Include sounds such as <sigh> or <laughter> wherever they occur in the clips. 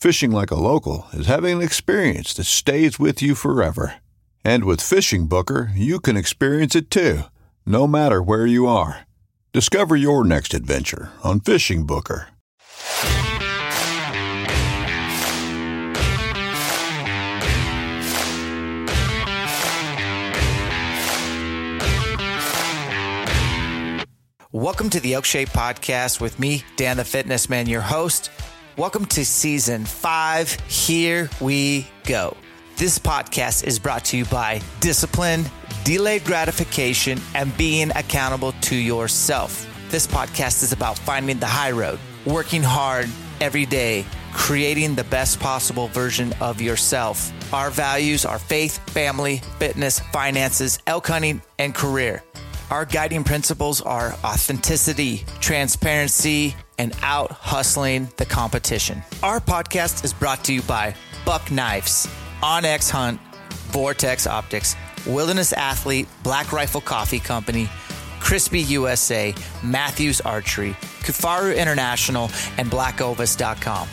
Fishing like a local is having an experience that stays with you forever. And with Fishing Booker, you can experience it too, no matter where you are. Discover your next adventure on Fishing Booker. Welcome to the Elk Shape Podcast with me, Dan the Fitness Man, your host. Welcome to season five. Here we go. This podcast is brought to you by discipline, delayed gratification, and being accountable to yourself. This podcast is about finding the high road, working hard every day, creating the best possible version of yourself. Our values are faith, family, fitness, finances, elk hunting, and career. Our guiding principles are authenticity, transparency, and out hustling the competition. Our podcast is brought to you by Buck Knives, OnX Hunt, Vortex Optics, Wilderness Athlete, Black Rifle Coffee Company, Crispi USA, Mathews Archery, Kifaru International, and BlackOvis.com.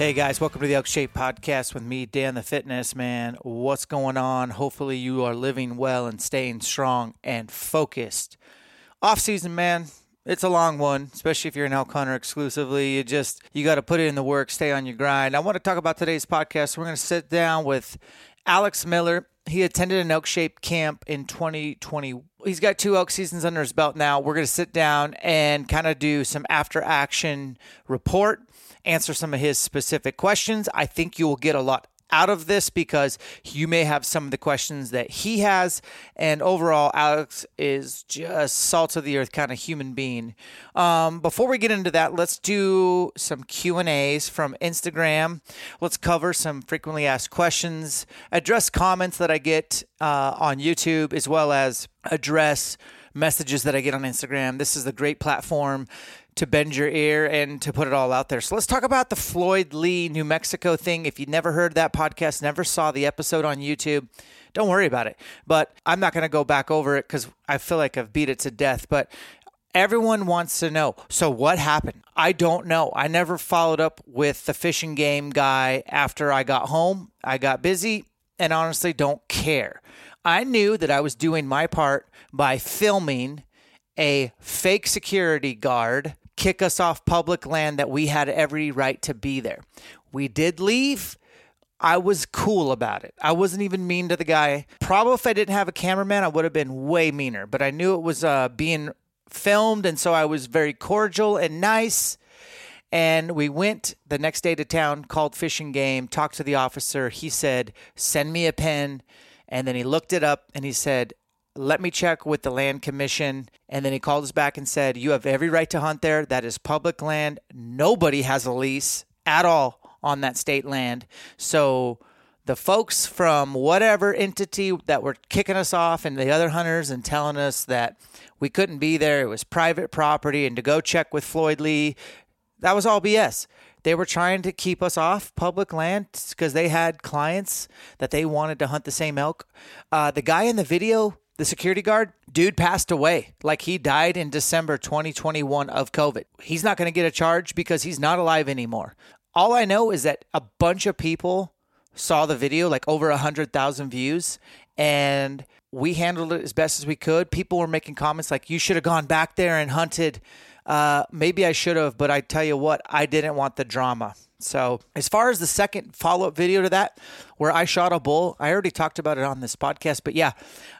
Hey guys, welcome to the Elk Shape Podcast with me, Dan the Fitness Man. What's going on? Hopefully, you are living well and staying strong and focused. Off season, man, it's a long one, especially if you're an elk hunter exclusively. You just you got to put it in the work, stay on your grind. I want to talk about today's podcast. We're going to sit down with Alex Miller. He attended an elk shape camp in 2020. He's got two elk seasons under his belt now. We're going to sit down and kind of do some after action report answer some of his specific questions. I think you will get a lot out of this because you may have some of the questions that he has. And overall alex is just salt of the earth kind of human being. Um, before we get into that let's do some q and a's from instagram. Let's cover some frequently asked questions address comments that i get uh, on youtube as well as address messages that i get on instagram. This is a great platform to bend your ear and to put it all out there. So let's talk about the Floyd Lee, New Mexico thing. If you never heard that podcast, never saw the episode on YouTube, don't worry about it. But I'm not going to go back over it because I feel like I've beat it to death. But everyone wants to know. So what happened? I don't know. I never followed up with the Fish and Game guy after I got home. I got busy and honestly don't care. I knew that I was doing my part by filming a fake security guard kick us off public land that we had every right to be there. We did leave. I was cool about it. I wasn't even mean to the guy. Probably if I didn't have a cameraman, I would have been way meaner. But I knew it was uh, being filmed, and so I was very cordial and nice. And we went the next day to town, called Fish and Game, talked to the officer. He said, "Send me a pen," and then he looked it up and he said, let me check with the land commission. And then he called us back and said, You have every right to hunt there. That is public land. Nobody has a lease at all on that state land. So the folks from whatever entity that were kicking us off and the other hunters and telling us that we couldn't be there, it was private property, and to go check with Floyd Lee, that was all BS. they were trying to keep us off public land because they had clients that they wanted to hunt the same elk. Uh, the guy in the video, the security guard, dude passed away. Like he died in December 2021 of COVID. He's not going to get a charge because he's not alive anymore. All I know is that a bunch of people saw the video, like over a hundred thousand views, and we handled it as best as we could. People were making comments like, "You should have gone back there and hunted." Uh, maybe I should have, but I tell you what, I didn't want the drama. So, as far as the second follow up video to that, where I shot a bull, I already talked about it on this podcast, but yeah,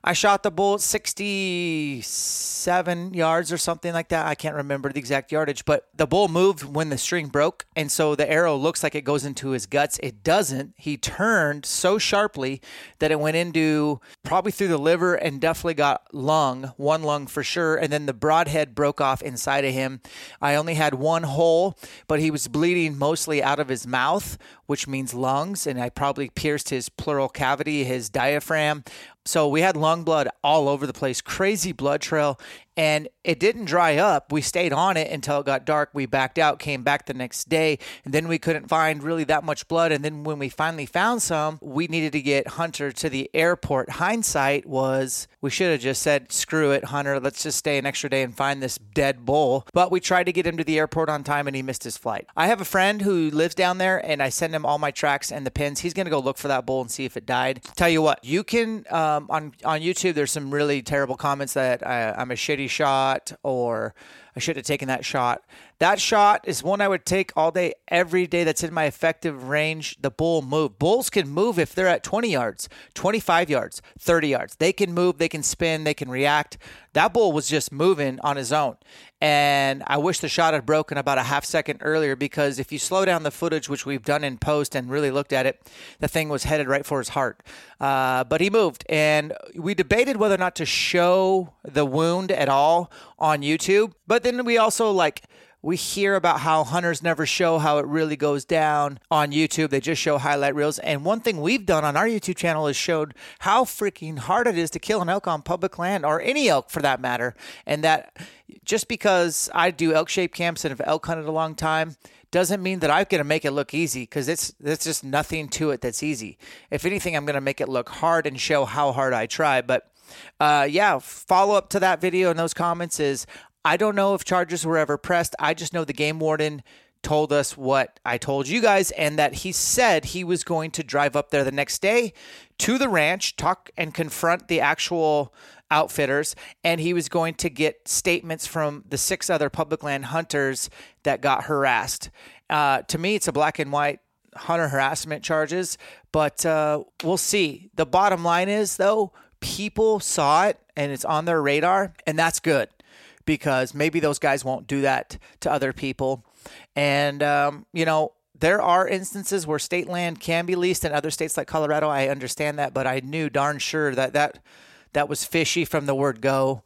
I shot the bull 67 yards or something like that. I can't remember the exact yardage, but the bull moved when the string broke. And so the arrow looks like it goes into his guts. It doesn't. He turned so sharply that it went into probably through the liver and definitely got lung, one lung for sure. And then the broadhead broke off inside of him. I only had one hole, but he was bleeding mostly out of his mouth, which means lungs. And I probably pierced his pleural cavity, his diaphragm. So we had lung blood all over the place, crazy blood trail, and it didn't dry up. We stayed on it until it got dark. We backed out, came back the next day, and then we couldn't find really that much blood. And then when we finally found some, we needed to get Hunter to the airport. Hindsight was we should have just said, screw it, Hunter, let's just stay an extra day and find this dead bull. But we tried to get him to the airport on time and he missed his flight. I have a friend who lives down there and I send him all my tracks and the pins. He's going to go look for that bull and see if it died. Tell you what, you can, um, on, on YouTube, there's some really terrible comments that uh, I'm a shitty shot or I should have taken that shot. That shot is one I would take all day, every day that's in my effective range. The bull move. Bulls can move if they're at 20 yards, 25 yards, 30 yards. They can move, they can spin, they can react. That bull was just moving on his own. And I wish the shot had broken about a half second earlier because if you slow down the footage, which we've done in post and really looked at it, the thing was headed right for his heart. Uh, but he moved. And we debated whether or not to show the wound at all on YouTube. But then we also like, we hear about how hunters never show how it really goes down on YouTube. They just show highlight reels. And one thing we've done on our YouTube channel is showed how freaking hard it is to kill an elk on public land or any elk for that matter. And that just because I do elk shape camps and have elk hunted a long time doesn't mean that I'm going to make it look easy because it's there's just nothing to it that's easy. If anything, I'm going to make it look hard and show how hard I try. But uh, yeah, follow up to that video and those comments is I don't know if charges were ever pressed. I just know the game warden told us what I told you guys and that he said he was going to drive up there the next day to the ranch, talk and confront the actual outfitters, and he was going to get statements from the six other public land hunters that got harassed. Uh, to me, it's a black and white hunter harassment charges, but uh, we'll see. The bottom line is, though, people saw it and it's on their radar, and that's good because maybe those guys won't do that to other people. And, um, you know, there are instances where state land can be leased in other states like Colorado. I understand that, but I knew darn sure that that, that was fishy from the word go.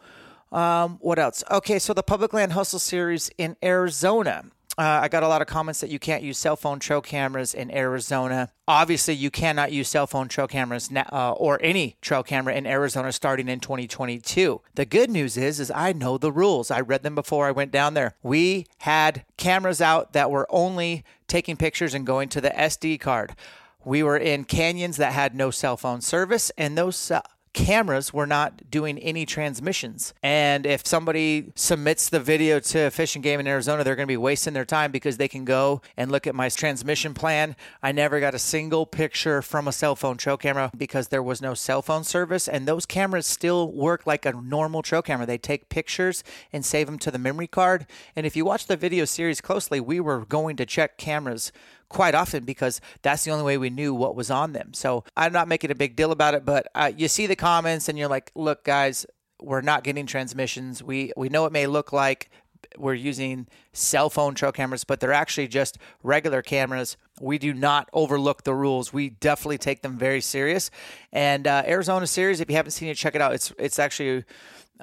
Um, what else? Okay, so the Public Land Hustle series in Arizona. Uh, I got a lot of comments that you can't use cell phone trail cameras in Arizona. Obviously, you cannot use cell phone trail cameras uh, or any trail camera in Arizona starting in 2022. The good news is, is I know the rules. I read them before I went down there. We had cameras out that were only taking pictures and going to the SD card. We were in canyons that had no cell phone service, and those uh, cameras were not doing any transmissions. And if somebody submits the video to Fish and Game in Arizona, they're going to be wasting their time because they can go and look at my transmission plan. I never got a single picture from a cell phone trail camera because there was no cell phone service. And those cameras still work like a normal trail camera. They take pictures and save them to the memory card. And if you watch the video series closely, we were going to check cameras quite often because that's the only way we knew what was on them. So I'm not making a big deal about it, but uh, you see the comments and you're like, look, guys, we're not getting transmissions. We we know it may look like we're using cell phone trail cameras, but they're actually just regular cameras. We do not overlook the rules. We definitely take them very serious. And uh, Arizona series, if you haven't seen it, check it out. It's it's actually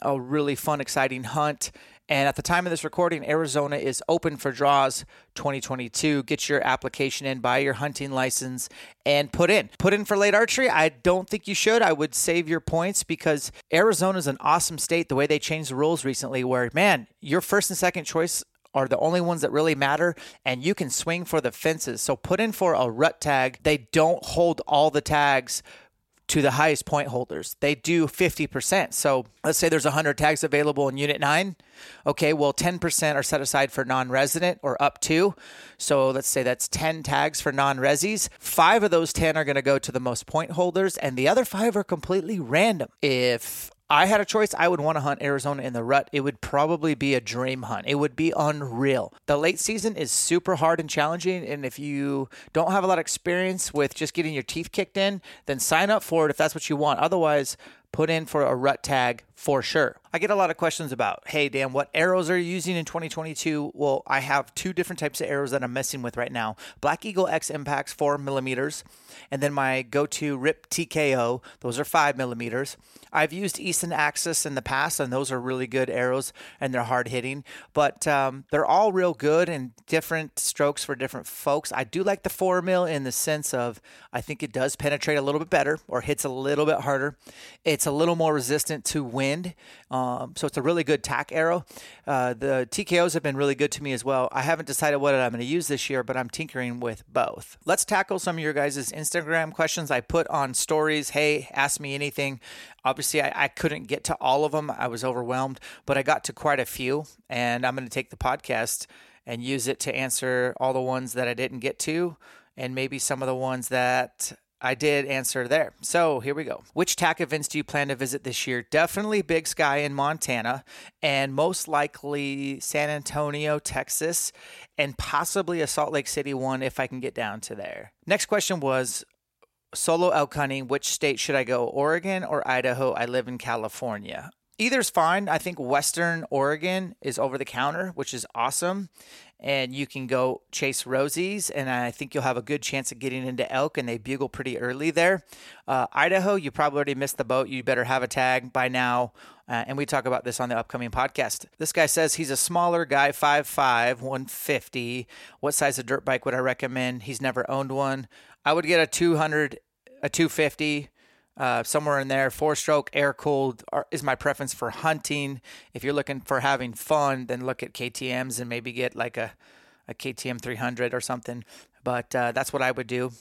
a really fun, exciting hunt. And at the time of this recording, Arizona is open for draws 2022. Get your application in, buy your hunting license, and put in. Put in for late archery. I don't think you should. I would save your points because Arizona is an awesome state. The way they changed the rules recently, where man, your first and second choice are the only ones that really matter, and you can swing for the fences. So put in for a rut tag. They don't hold all the tags to the highest point holders. They do 50%. So let's say there's 100 tags available in Unit 9. Okay, well, 10% are set aside for non resident or up to. So let's say that's 10 tags for non resis. Five of those 10 are going to go to the most point holders, and the other five are completely random. If I had a choice, I would want to hunt Arizona in the rut. It would probably be a dream hunt. It would be unreal. The late season is super hard and challenging. And if you don't have a lot of experience with just getting your teeth kicked in, then sign up for it if that's what you want. Otherwise, put in for a rut tag for sure. I get a lot of questions about, hey, Dan, what arrows are you using in 2022? Well, I have two different types of arrows that I'm messing with right now Black Eagle X Impacts, four millimeters, and then my go to Rip TKO, those are five millimeters. I've used Easton Axis in the past, and those are really good arrows and they're hard hitting, but um, they're all real good and different strokes for different folks. I do like the four mil in the sense of I think it does penetrate a little bit better or hits a little bit harder. It's a little more resistant to wind, um, so it's a really good tack arrow. Uh, the TKOs have been really good to me as well. I haven't decided what I'm going to use this year, but I'm tinkering with both. Let's tackle some of your guys' Instagram questions. I put on stories, hey, ask me anything. Obviously, I, I couldn't get to all of them. I was overwhelmed, but I got to quite a few, and I'm going to take the podcast and use it to answer all the ones that I didn't get to, and maybe some of the ones that I did answer there. So here we go. Which TAC events do you plan to visit this year? Definitely Big Sky in Montana, and most likely San Antonio, Texas, and possibly a Salt Lake City one if I can get down to there. Next question was solo elk hunting, which state should I go? Oregon or Idaho? I live in California. Either's fine. I think Western Oregon is over the counter, which is awesome. And you can go chase roosies, and I think you'll have a good chance of getting into elk, and they bugle pretty early there. Uh, Idaho, you probably already missed the boat. You better have a tag by now. Uh, and we talk about this on the upcoming podcast. This guy says he's a smaller guy, 5'5, 150. What size of dirt bike would I recommend? He's never owned one. I would get a 200, a 250, uh, somewhere in there. Four stroke, air cooled is my preference for hunting. If you're looking for having fun, then look at KTM's and maybe get like a, a KTM 300 or something. But uh, that's what I would do.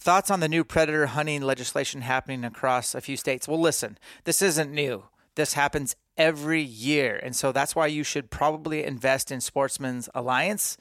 Thoughts on the new predator hunting legislation happening across a few states? Well, listen, this isn't new. This happens every year. And so that's why you should probably invest in Sportsman's Alliance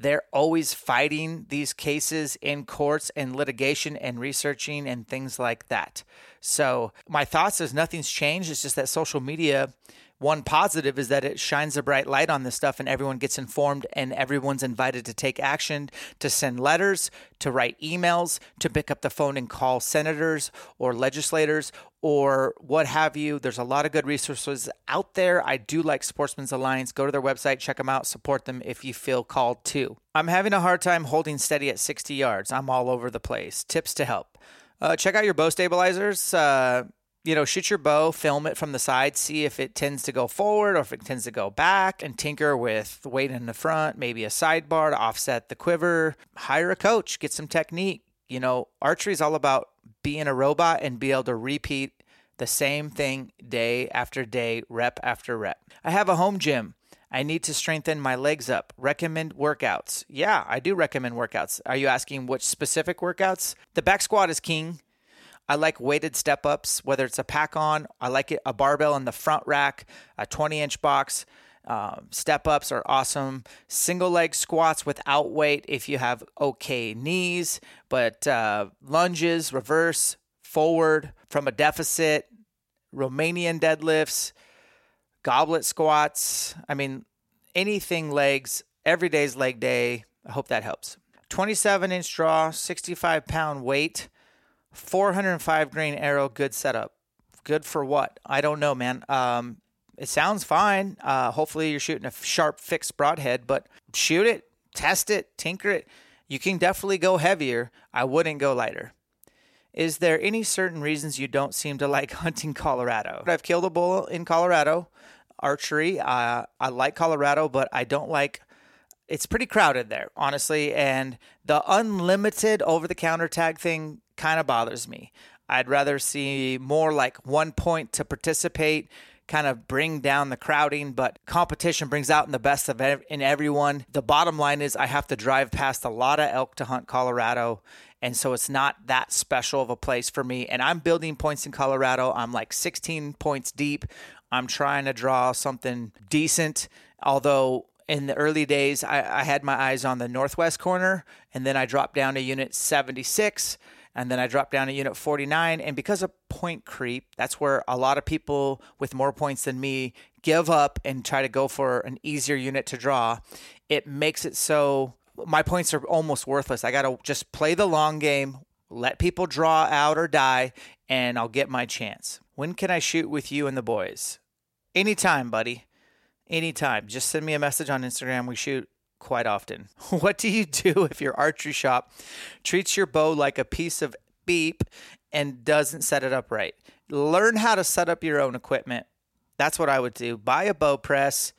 they're always fighting these cases in courts and litigation and researching and things like that. So, my thoughts is nothing's changed. It's just that social media one positive is that it shines a bright light on this stuff and everyone gets informed and everyone's invited to take action, to send letters, to write emails, to pick up the phone and call senators or legislators or what have you. There's a lot of good resources out there. I do like Sportsman's Alliance. Go to their website, check them out, support them if you feel called to. I'm having a hard time holding steady at 60 yards. I'm all over the place. Tips to help. Uh, check out your bow stabilizers. Uh, you know, shoot your bow, film it from the side, see if it tends to go forward or if it tends to go back, and tinker with weight in the front, maybe a sidebar to offset the quiver. Hire a coach, get some technique. You know, archery is all about being a robot and be able to repeat the same thing day after day, rep after rep. I have a home gym. I need to strengthen my legs up. Recommend workouts. Yeah, I do recommend workouts. Are you asking which specific workouts? The back squat is king. I like weighted step ups, whether it's a pack on, I like it a barbell in the front rack, a 20 inch box. Uh, step ups are awesome. Single leg squats without weight if you have okay knees, but uh, lunges, reverse, forward from a deficit, Romanian deadlifts, goblet squats. I mean, anything legs, every day's leg day. I hope that helps. 27 inch draw, 65 pound weight. 405 grain arrow, good setup. Good for what? I don't know, man. Um, it sounds fine. Uh, hopefully, you're shooting a sharp, fixed broadhead, but shoot it, test it, tinker it. You can definitely go heavier. I wouldn't go lighter. Is there any certain reasons you don't seem to like <laughs> hunting Colorado? I've killed a bull in Colorado, archery. Uh, I like Colorado, but I don't like. It's pretty crowded there, honestly, and the unlimited over-the-counter tag thing kind of bothers me. I'd rather see more like one point to participate, kind of bring down the crowding, but competition brings out the best of ev- in everyone. The bottom line is I have to drive past a lot of elk to hunt Colorado. And so it's not that special of a place for me. And I'm building points in Colorado. I'm like 16 points deep. I'm trying to draw something decent. Although in the early days, I, I had my eyes on the northwest corner, and then I dropped down to unit 76 and then I dropped down to unit 49. And because of point creep, that's where a lot of people with more points than me give up and try to go for an easier unit to draw. It makes it so my points are almost worthless. I got to just play the long game, let people draw out or die, and I'll get my chance. When can I shoot with you and the boys? Anytime, buddy. Anytime. Just send me a message on Instagram. We shoot quite often. <laughs> What do you do if your archery shop treats your bow like a piece of beep and doesn't set it up right? Learn how to set up your own equipment. That's what I would do. Buy a bow press,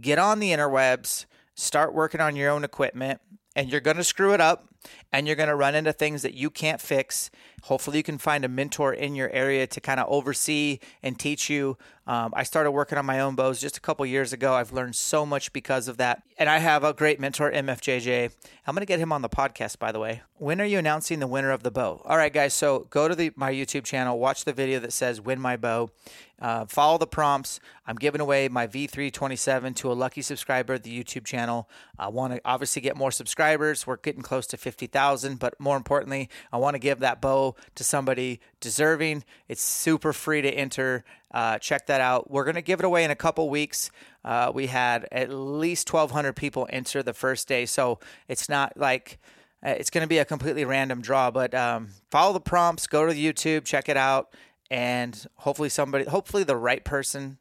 get on the interwebs, start working on your own equipment, and you're going to screw it up and you're going to run into things that you can't fix. Hopefully, you can find a mentor in your area to kind of oversee and teach you. Um, I started working on my own bows just a couple years ago. I've learned so much because of that. And I have a great mentor, MFJJ. I'm going to get him on the podcast, by the way. When are you announcing the winner of the bow? All right, guys. So go to the, my YouTube channel, watch the video that says Win My Bow. Uh, follow the prompts. I'm giving away my V327 to a lucky subscriber of the YouTube channel. I want to obviously get more subscribers. We're getting close to 50,000, but more importantly, I want to give that bow to somebody deserving. It's super free to enter. Uh, check that out. We're going to give it away in a couple weeks. Uh, we had at least 1,200 people enter the first day, so it's not like uh, it's going to be a completely random draw. But um, follow the prompts, go to the YouTube, check it out, and hopefully somebody, hopefully the right person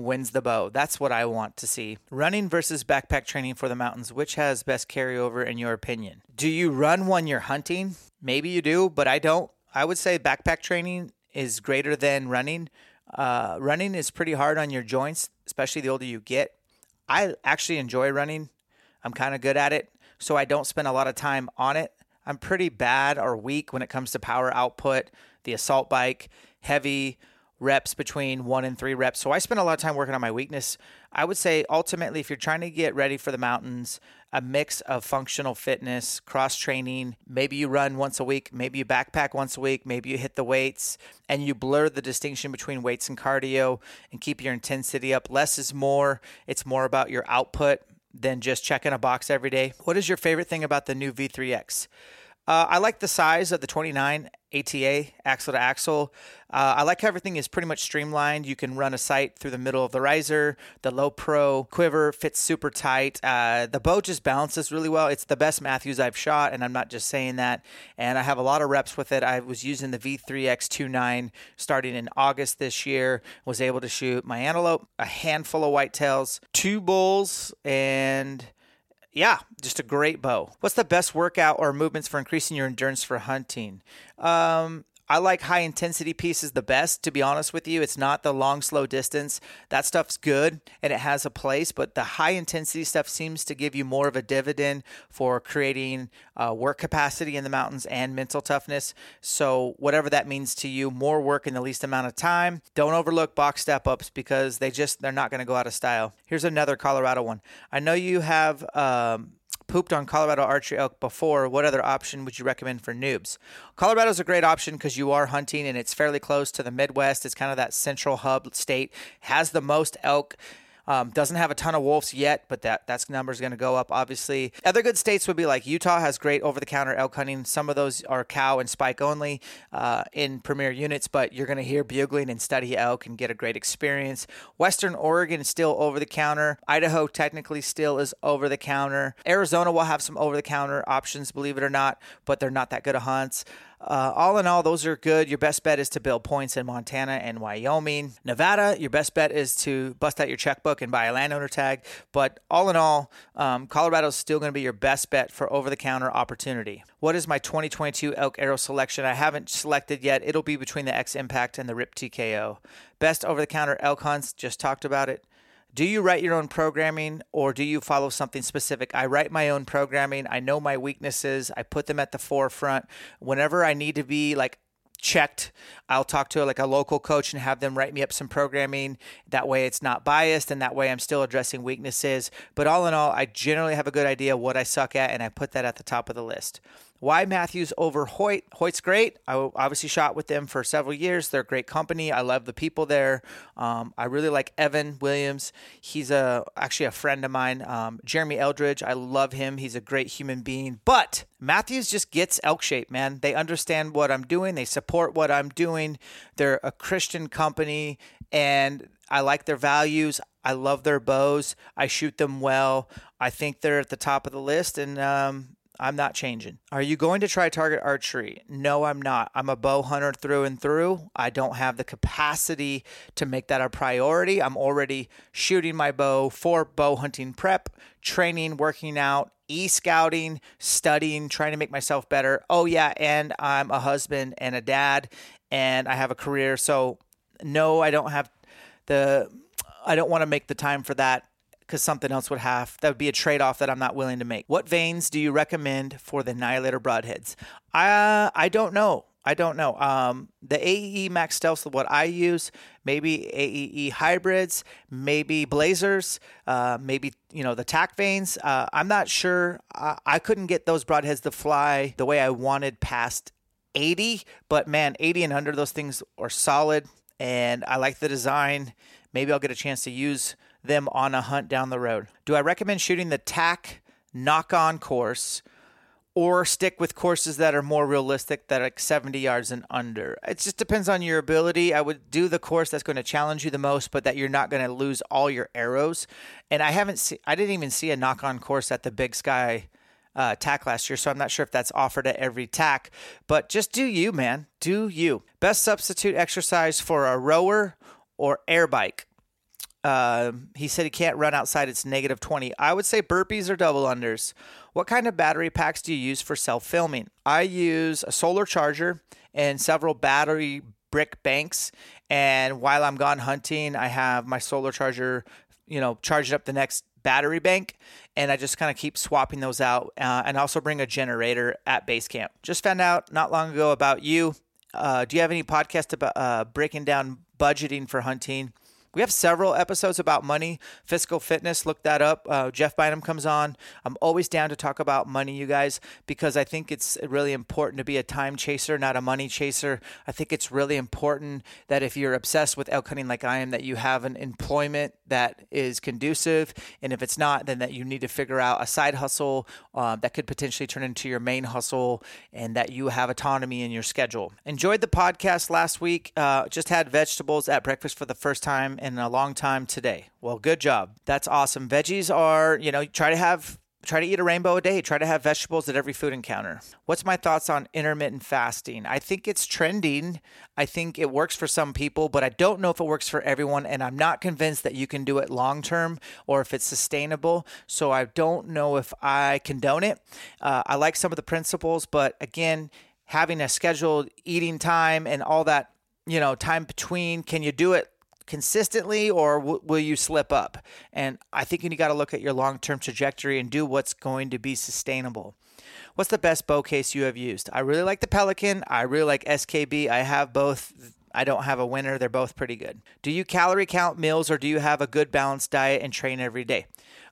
wins the bow. That's what I want to see. Running versus backpack training for the mountains, which has best carryover in your opinion? Do you run when you're hunting? Maybe you do, but I don't. I would say backpack training is greater than running. Uh, running is pretty hard on your joints, especially the older you get. I actually enjoy running. I'm kind of good at it, so I don't spend a lot of time on it. I'm pretty bad or weak when it comes to power output. The assault bike, heavy reps between one and three reps. So I spend a lot of time working on my weakness. I would say ultimately, if you're trying to get ready for the mountains, a mix of functional fitness, cross training, maybe you run once a week, maybe you backpack once a week, maybe you hit the weights, and you blur the distinction between weights and cardio and keep your intensity up. Less is more. It's more about your output than just checking a box every day. What is your favorite thing about the new V3X? Uh, I like the size of the 29 ATA axle to axle. Uh, I like how everything is pretty much streamlined. You can run a sight through the middle of the riser. The low pro quiver fits super tight. Uh, the bow just balances really well. It's the best Mathews I've shot, and I'm not just saying that. And I have a lot of reps with it. I was using the V3X29 starting in August this year. Was able to shoot my antelope, a handful of whitetails, two bulls, and yeah, just a great bow. What's the best workout or movements for increasing your endurance for hunting? Um, I like high intensity pieces the best, to be honest with you. It's not the long, slow distance. That stuff's good and it has a place, but the high intensity stuff seems to give you more of a dividend for creating uh, work capacity in the mountains and mental toughness. So, whatever that means to you, more work in the least amount of time. Don't overlook box step ups because they just, they're not going to go out of style. Here's another Colorado one. I know you have. Um, pooped on Colorado archery elk before, what other option would you recommend for noobs? Colorado's a great option because you are hunting and it's fairly close to the Midwest. It's kind of that central hub state, has the most elk. Um, doesn't have a ton of wolves yet, but that that's number is going to go up. Obviously, other good states would be like Utah has great over-the-counter elk hunting. Some of those are cow and spike only uh, in premier units, but you're going to hear bugling and study elk and get a great experience. Western Oregon is still over-the-counter. Idaho technically still is over-the-counter. Arizona will have some over-the-counter options, believe it or not, but they're not that good of hunts. Uh, all in all, those are good. Your best bet is to build points in Montana and Wyoming. Nevada, your best bet is to bust out your checkbook and buy a landowner tag. But all in all, um, Colorado is still going to be your best bet for over the counter opportunity. What is my 2022 elk arrow selection? I haven't selected yet. It'll be between the X Impact and the RIP TKO. Best over the counter elk hunts, just talked about it. Do you write your own programming or do you follow something specific? I write my own programming. I know my weaknesses. I put them at the forefront. Whenever I need to be like checked. I'll talk to like a local coach and have them write me up some programming. That way it's not biased and that way I'm still addressing weaknesses. But all in all, I generally have a good idea what I suck at and I put that at the top of the list. Why Mathews over Hoyt? Hoyt's great. I obviously shot with them for several years. They're a great company. I love the people there. Um, I really like Evan Williams. He's a actually a friend of mine. Um, Jeremy Eldridge. I love him. He's a great human being. But Mathews just gets elk shape, man. They understand what I'm doing. They support what I'm doing. They're a Christian company, and I like their values. I love their bows. I shoot them well. I think they're at the top of the list, and um, I'm not changing. Are you going to try target archery? No, I'm not. I'm a bow hunter through and through. I don't have the capacity to make that a priority. I'm already shooting my bow for bow hunting prep, training, working out, e scouting, studying, trying to make myself better. Oh, yeah. And I'm a husband and a dad, and I have a career. So, no, I don't have the. I don't want to make the time for that because something else would have that would be a trade-off that I'm not willing to make. What vanes do you recommend for the Annihilator broadheads? I I don't know. I don't know. Um, the AAE Max Stealth, is what I use, maybe AAE hybrids, maybe Blazers, uh, maybe you know the tack vanes. Uh, I'm not sure. I, I couldn't get those broadheads to fly the way I wanted past 80, but man, 80 and under those things are solid, and I like the design. Maybe I'll get a chance to use them on a hunt down the road. Do I recommend shooting the TAC knock on course or stick with courses that are more realistic that are like 70 yards and under? It just depends on your ability. I would do the course that's going to challenge you the most, but that you're not going to lose all your arrows. And I haven't seen, I didn't even see a knock on course at the Big Sky uh, TAC last year, so I'm not sure if that's offered at every TAC. But just do you, man. Do you. Best substitute exercise for a rower or air bike. Uh, he said he can't run outside it's negative 20. I would say burpees or double unders. What kind of battery packs do you use for self filming? I use a solar charger and several battery brick banks. And while I'm gone hunting, I have my solar charger, you know, charged up the next battery bank. And I just kind of keep swapping those out uh, and also bring a generator at base camp. Just found out not long ago about you. Uh, do you have any podcast about uh, breaking down budgeting for hunting? We have several episodes about money, fiscal fitness. Look that up. Uh, Jeff Bynum comes on. I'm always down to talk about money, you guys, because I think it's really important to be a time chaser, not a money chaser. I think it's really important that if you're obsessed with elk hunting like I am, that you have an employment that is conducive. And if it's not, then that you need to figure out a side hustle uh, that could potentially turn into your main hustle and that you have autonomy in your schedule. Enjoyed the podcast last week. Uh, just had vegetables at breakfast for the first time in a long time today. Well, good job. That's awesome. Veggies are, you know, try to have try to eat a rainbow a day try to have vegetables at every food encounter what's my thoughts on intermittent fasting i think it's trending i think it works for some people but i don't know if it works for everyone and i'm not convinced that you can do it long term or if it's sustainable so i don't know if i condone it uh, i like some of the principles but again having a scheduled eating time and all that you know time between can you do it consistently or w- will you slip up? And I think you got to look at your long term trajectory and do what's going to be sustainable. What's the best bow case you have used? I really like the Pelican. I really like SKB. I have both. I don't have a winner. They're both pretty good. Do you calorie count meals or do you have a good balanced diet and train every day?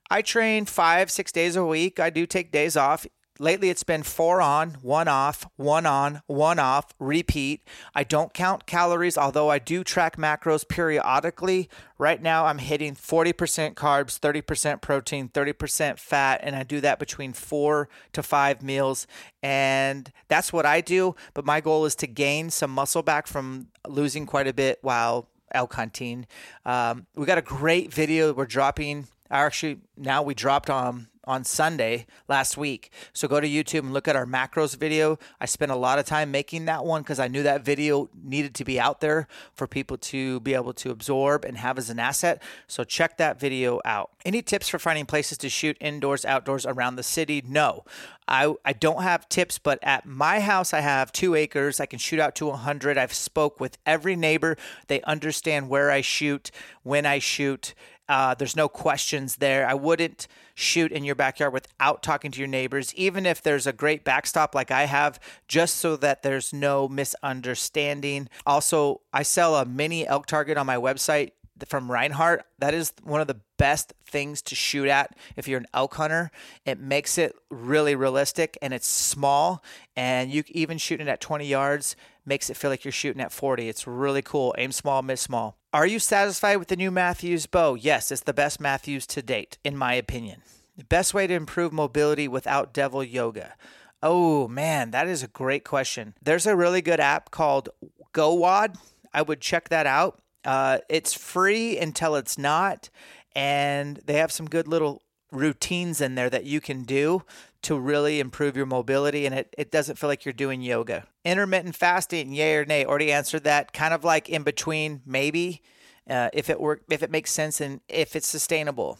I train five, six days a week. I do take days off lately it's been four on, one off, one on, one off, repeat. I don't count calories, although I do track macros periodically. Right now I'm hitting 40% carbs, 30% protein, 30% fat, and I do that between four to five meals. And that's what I do. But my goal is to gain some muscle back from losing quite a bit while elk hunting. Um, we got a great video we're dropping. Actually, now we dropped on on Sunday last week. So go to YouTube and look at our macros video. I spent a lot of time making that one because I knew that video needed to be out there for people to be able to absorb and have as an asset. So check that video out. Any tips for finding places to shoot indoors, outdoors around the city? No. I, I don't have tips, but at my house, I have two acres. I can shoot out to 100. I've spoke with every neighbor. They understand where I shoot, when I shoot, Uh, there's no questions there. I wouldn't shoot in your backyard without talking to your neighbors, even if there's a great backstop like I have, just so that there's no misunderstanding. Also, I sell a mini elk target on my website from Rinehart. That is one of the best things to shoot at if you're an elk hunter. It makes it really realistic and it's small, and you even shooting it at 20 yards makes it feel like you're shooting at 40. It's really cool. Aim small, miss small. Are you satisfied with the new Mathews bow? Yes, it's the best Mathews to date, in my opinion. The best way to improve mobility without devil yoga. Oh man, that is a great question. There's a really good app called GoWOD. I would check that out. Uh, it's free until it's not, and they have some good little routines in there that you can do to really improve your mobility and it, it doesn't feel like you're doing yoga. Intermittent fasting, yay or nay? Already answered that. Kind of like in between, maybe. Uh, if it work, if it makes sense, and if it's sustainable,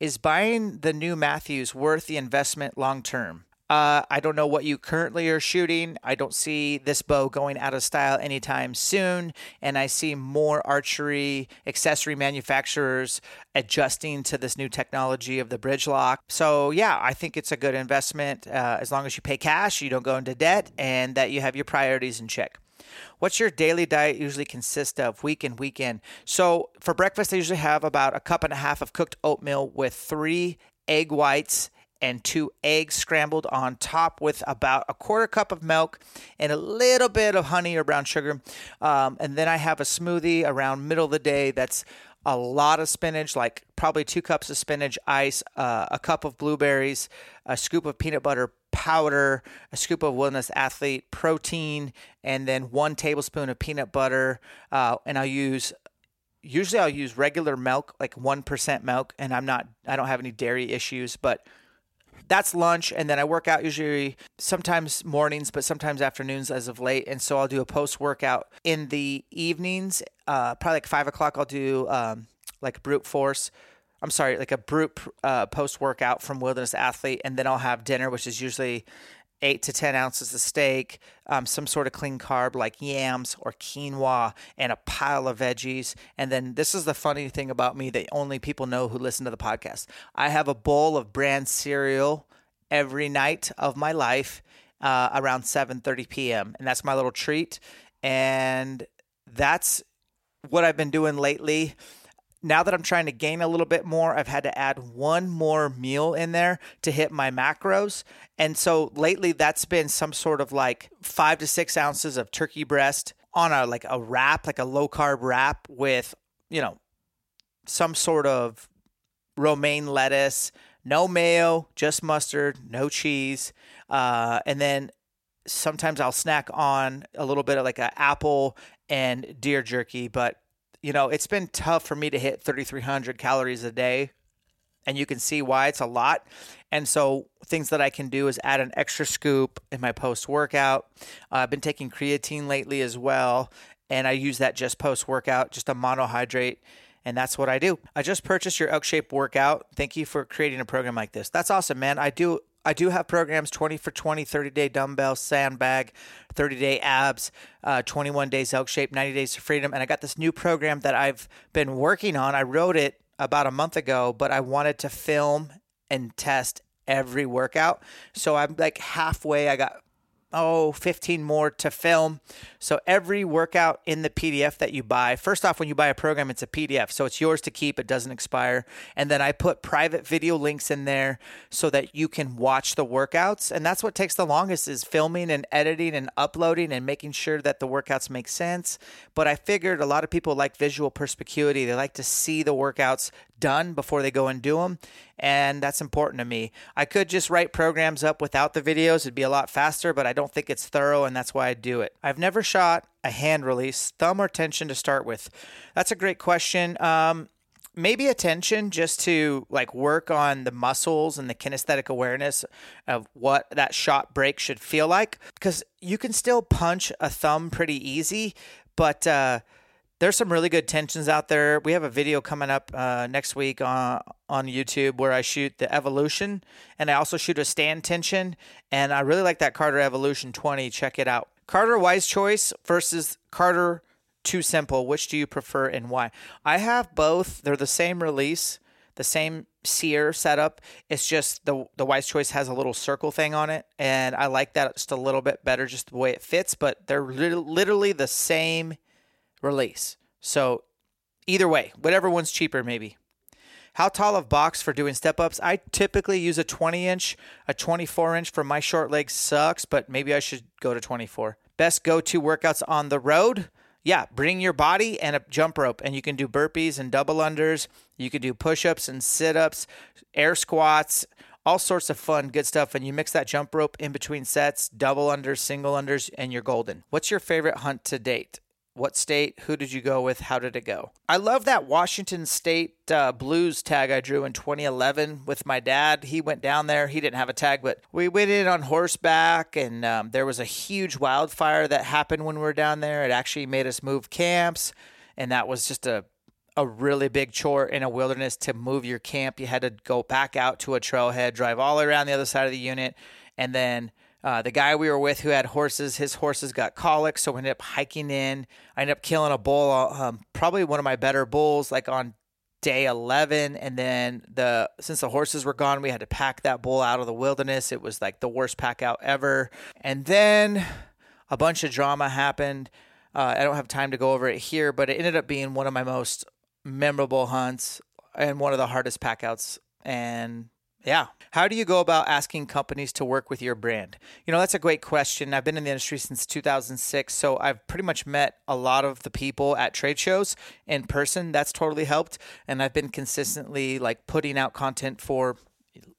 is buying the new Mathews worth the investment long term? Uh, I don't know what you currently are shooting. I don't see this bow going out of style anytime soon. And I see more archery accessory manufacturers adjusting to this new technology of the bridge lock. So, yeah, I think it's a good investment uh, as long as you pay cash, you don't go into debt, and that you have your priorities in check. What's your daily diet usually consist of week and weekend? So, for breakfast, I usually have about a cup and a half of cooked oatmeal with three egg whites and two eggs scrambled on top with about a quarter cup of milk and a little bit of honey or brown sugar. Um, and then I have a smoothie around middle of the day that's a lot of spinach, like probably two cups of spinach ice, uh, a cup of blueberries, a scoop of peanut butter powder, a scoop of Wilderness Athlete protein, and then one tablespoon of peanut butter. Uh, and I'll use usually I'll use regular milk, like 1% milk, and I'm not, I don't have any dairy issues, but that's lunch and then i work out usually sometimes mornings but sometimes afternoons as of late. And so i'll do a post workout in the evenings uh, probably like five o'clock i'll do um, like brute force i'm sorry like a brute uh, post workout from wilderness athlete. And then i'll have dinner which is usually eight to 10 ounces of steak, um, some sort of clean carb like yams or quinoa, and a pile of veggies. And then this is the funny thing about me that only people know who listen to the podcast. I have a bowl of bran cereal every night of my life uh, around 7.30 p.m. And that's my little treat. And that's what I've been doing lately now that I'm trying to gain a little bit more, I've had to add one more meal in there to hit my macros. And so lately, that's been some sort of like five to six ounces of turkey breast on a like a wrap, like a low carb wrap with, you know, some sort of romaine lettuce, no mayo, just mustard, no cheese. Uh, and then sometimes I'll snack on a little bit of like an apple and deer jerky, but you know, it's been tough for me to hit 3,300 calories a day. And you can see why it's a lot. And so, things that I can do is add an extra scoop in my post workout. Uh, I've been taking creatine lately as well. And I use that just post workout, just a monohydrate. And that's what I do. I just purchased your Elk Shape workout. Thank you for creating a program like this. That's awesome, man. I do I do have programs 20 for 20, 30 day dumbbell, sandbag, 30 day abs, uh, 21 days elk shape, 90 days of freedom. And I got this new program that I've been working on. I wrote it about a month ago, but I wanted to film and test every workout. So I'm like halfway. I got oh, 15 more to film. So every workout in the PDF that you buy, first off, when you buy a program, it's a PDF. So it's yours to keep, it doesn't expire. And then I put private video links in there so that you can watch the workouts. And that's what takes the longest is filming and editing and uploading and making sure that the workouts make sense. But I figured a lot of people like visual perspicuity. They like to see the workouts done before they go and do them. And that's important to me. I could just write programs up without the videos, it'd be a lot faster, but I don't think it's thorough, and that's why I do it. I've never shot a hand release, thumb or tension to start with. That's a great question. Um, maybe attention just to like work on the muscles and the kinesthetic awareness of what that shot break should feel like because you can still punch a thumb pretty easy but uh, there's some really good tensions out there. We have a video coming up uh, next week on on YouTube where I shoot the Evolution, and I also shoot a stand tension, and I really like that Carter Evolution 20. Check it out. Carter Wise Choice versus Carter too simple. Which do you prefer and why? I have both. They're the same release, the same sear setup. It's just the the Wise Choice has a little circle thing on it, and I like that just a little bit better, just the way it fits. But they're literally the same release. So either way, whatever one's cheaper, maybe. How tall of box for doing step ups? I typically use a 20 inch. A 24 inch for my short legs sucks, but maybe I should go to 24. Best go to workouts on the road? Yeah, bring your body and a jump rope, and you can do burpees and double unders. You can do push ups and sit ups, air squats, all sorts of fun, good stuff. And you mix that jump rope in between sets, double unders, single unders, and you're golden. What's your favorite hunt to date? What state? Who did you go with? How did it go? I love that Washington State uh, Blues tag I drew in 2011 with my dad. He went down there. He didn't have a tag, but we went in on horseback, and um, there was a huge wildfire that happened when we were down there. It actually made us move camps, and that was just a a really big chore in a wilderness to move your camp. You had to go back out to a trailhead, drive all around the other side of the unit, and then uh, the guy we were with who had horses, his horses got colic, so we ended up hiking in. I ended up killing a bull, um, probably one of my better bulls, like on day 11 and then the since the horses were gone we had to pack that bull out of the wilderness. It was like the worst pack out ever. And then a bunch of drama happened. Uh, i don't have time to go over it here but it ended up being one of my most memorable hunts and one of the hardest packouts and yeah. How do you go about asking companies to work with your brand? You know, that's a great question. I've been in the industry since 2006, so I've pretty much met a lot of the people at trade shows in person. That's totally helped. And I've been consistently like putting out content for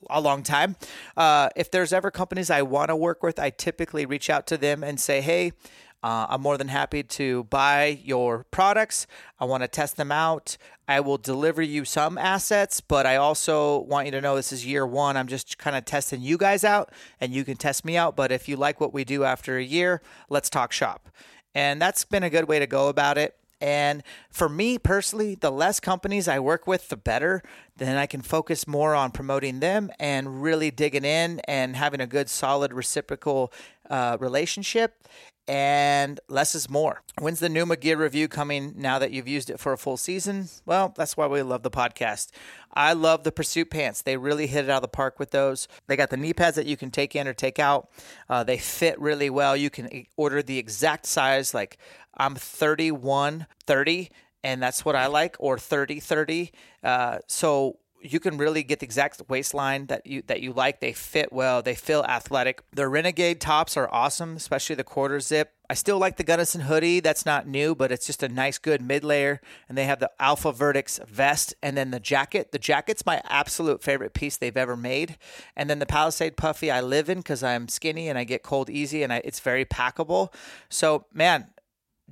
a long time. Uh, if there's ever companies I want to work with, I typically reach out to them and say, hey, uh, I'm more than happy to buy your products. I want to test them out. I will deliver you some assets, but I also want you to know this is year one. I'm just kind of testing you guys out and you can test me out. But if you like what we do after a year, let's talk shop. And that's been a good way to go about it. And for me personally, the less companies I work with, the better. Then I can focus more on promoting them and really digging in and having a good, solid, reciprocal uh, relationship and less is more. When's the Numa gear review coming now that you've used it for a full season? Well, that's why we love the podcast. I love the Pursuit pants. They really hit it out of the park with those. They got the knee pads that you can take in or take out. Uh, they fit really well. You can order the exact size. Like I'm 31 30, and that's what I like, or 30 30. Uh, so you can really get the exact waistline that you that you like. They fit well. They feel athletic. The Renegade tops are awesome, especially the quarter zip. I still like the Gunnison hoodie. That's not new, but it's just a nice, good mid layer. And they have the Alpha Vertex vest, and then the jacket. The jacket's my absolute favorite piece they've ever made. And then the Palisade puffy I live in because I'm skinny and I get cold easy, and I, it's very packable. So man,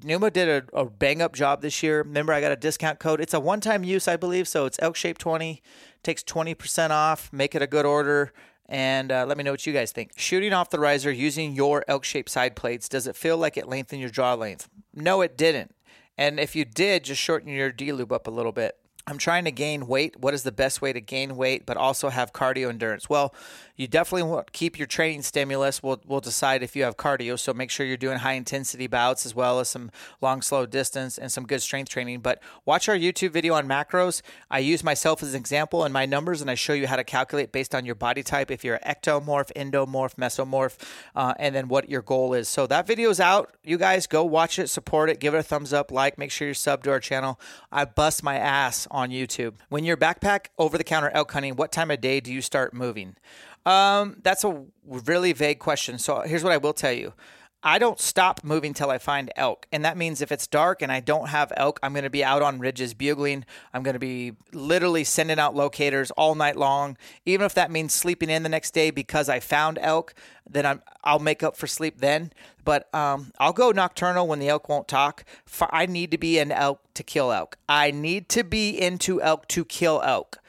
Numa did a, a, bang up job this year. Remember, I got a discount code. It's a one time use, I believe. So it's Elk Shape 20, takes 20% off. Make it a good order. And uh, let me know what you guys think. Shooting off the riser using your Elk Shape side plates, does it feel like it lengthened your draw length? No, it didn't. And if you did, just shorten your D loop up a little bit. I'm trying to gain weight. What is the best way to gain weight, but also have cardio endurance? Well, you definitely want keep your training stimulus. We'll, we'll decide if you have cardio. So make sure you're doing high intensity bouts as well as some long, slow distance and some good strength training. But watch our YouTube video on macros. I use myself as an example in my numbers and I show you how to calculate based on your body type if you're ectomorph, endomorph, mesomorph, uh, and then what your goal is. So that video is out. You guys go watch it, support it, give it a thumbs up, like, make sure you're sub to our channel. I bust my ass on YouTube. When you're backpack over the counter elk hunting, what time of day do you start moving? Um, that's a really vague question. So here's what I will tell you. I don't stop moving till I find elk. And that means if it's dark and I don't have elk, I'm going to be out on ridges bugling. I'm going to be literally sending out locators all night long. Even if that means sleeping in the next day because I found elk, then I'm, I'll make up for sleep then. But um, I'll go nocturnal when the elk won't talk. I need to be an elk to kill elk. I need to be into elk to kill elk.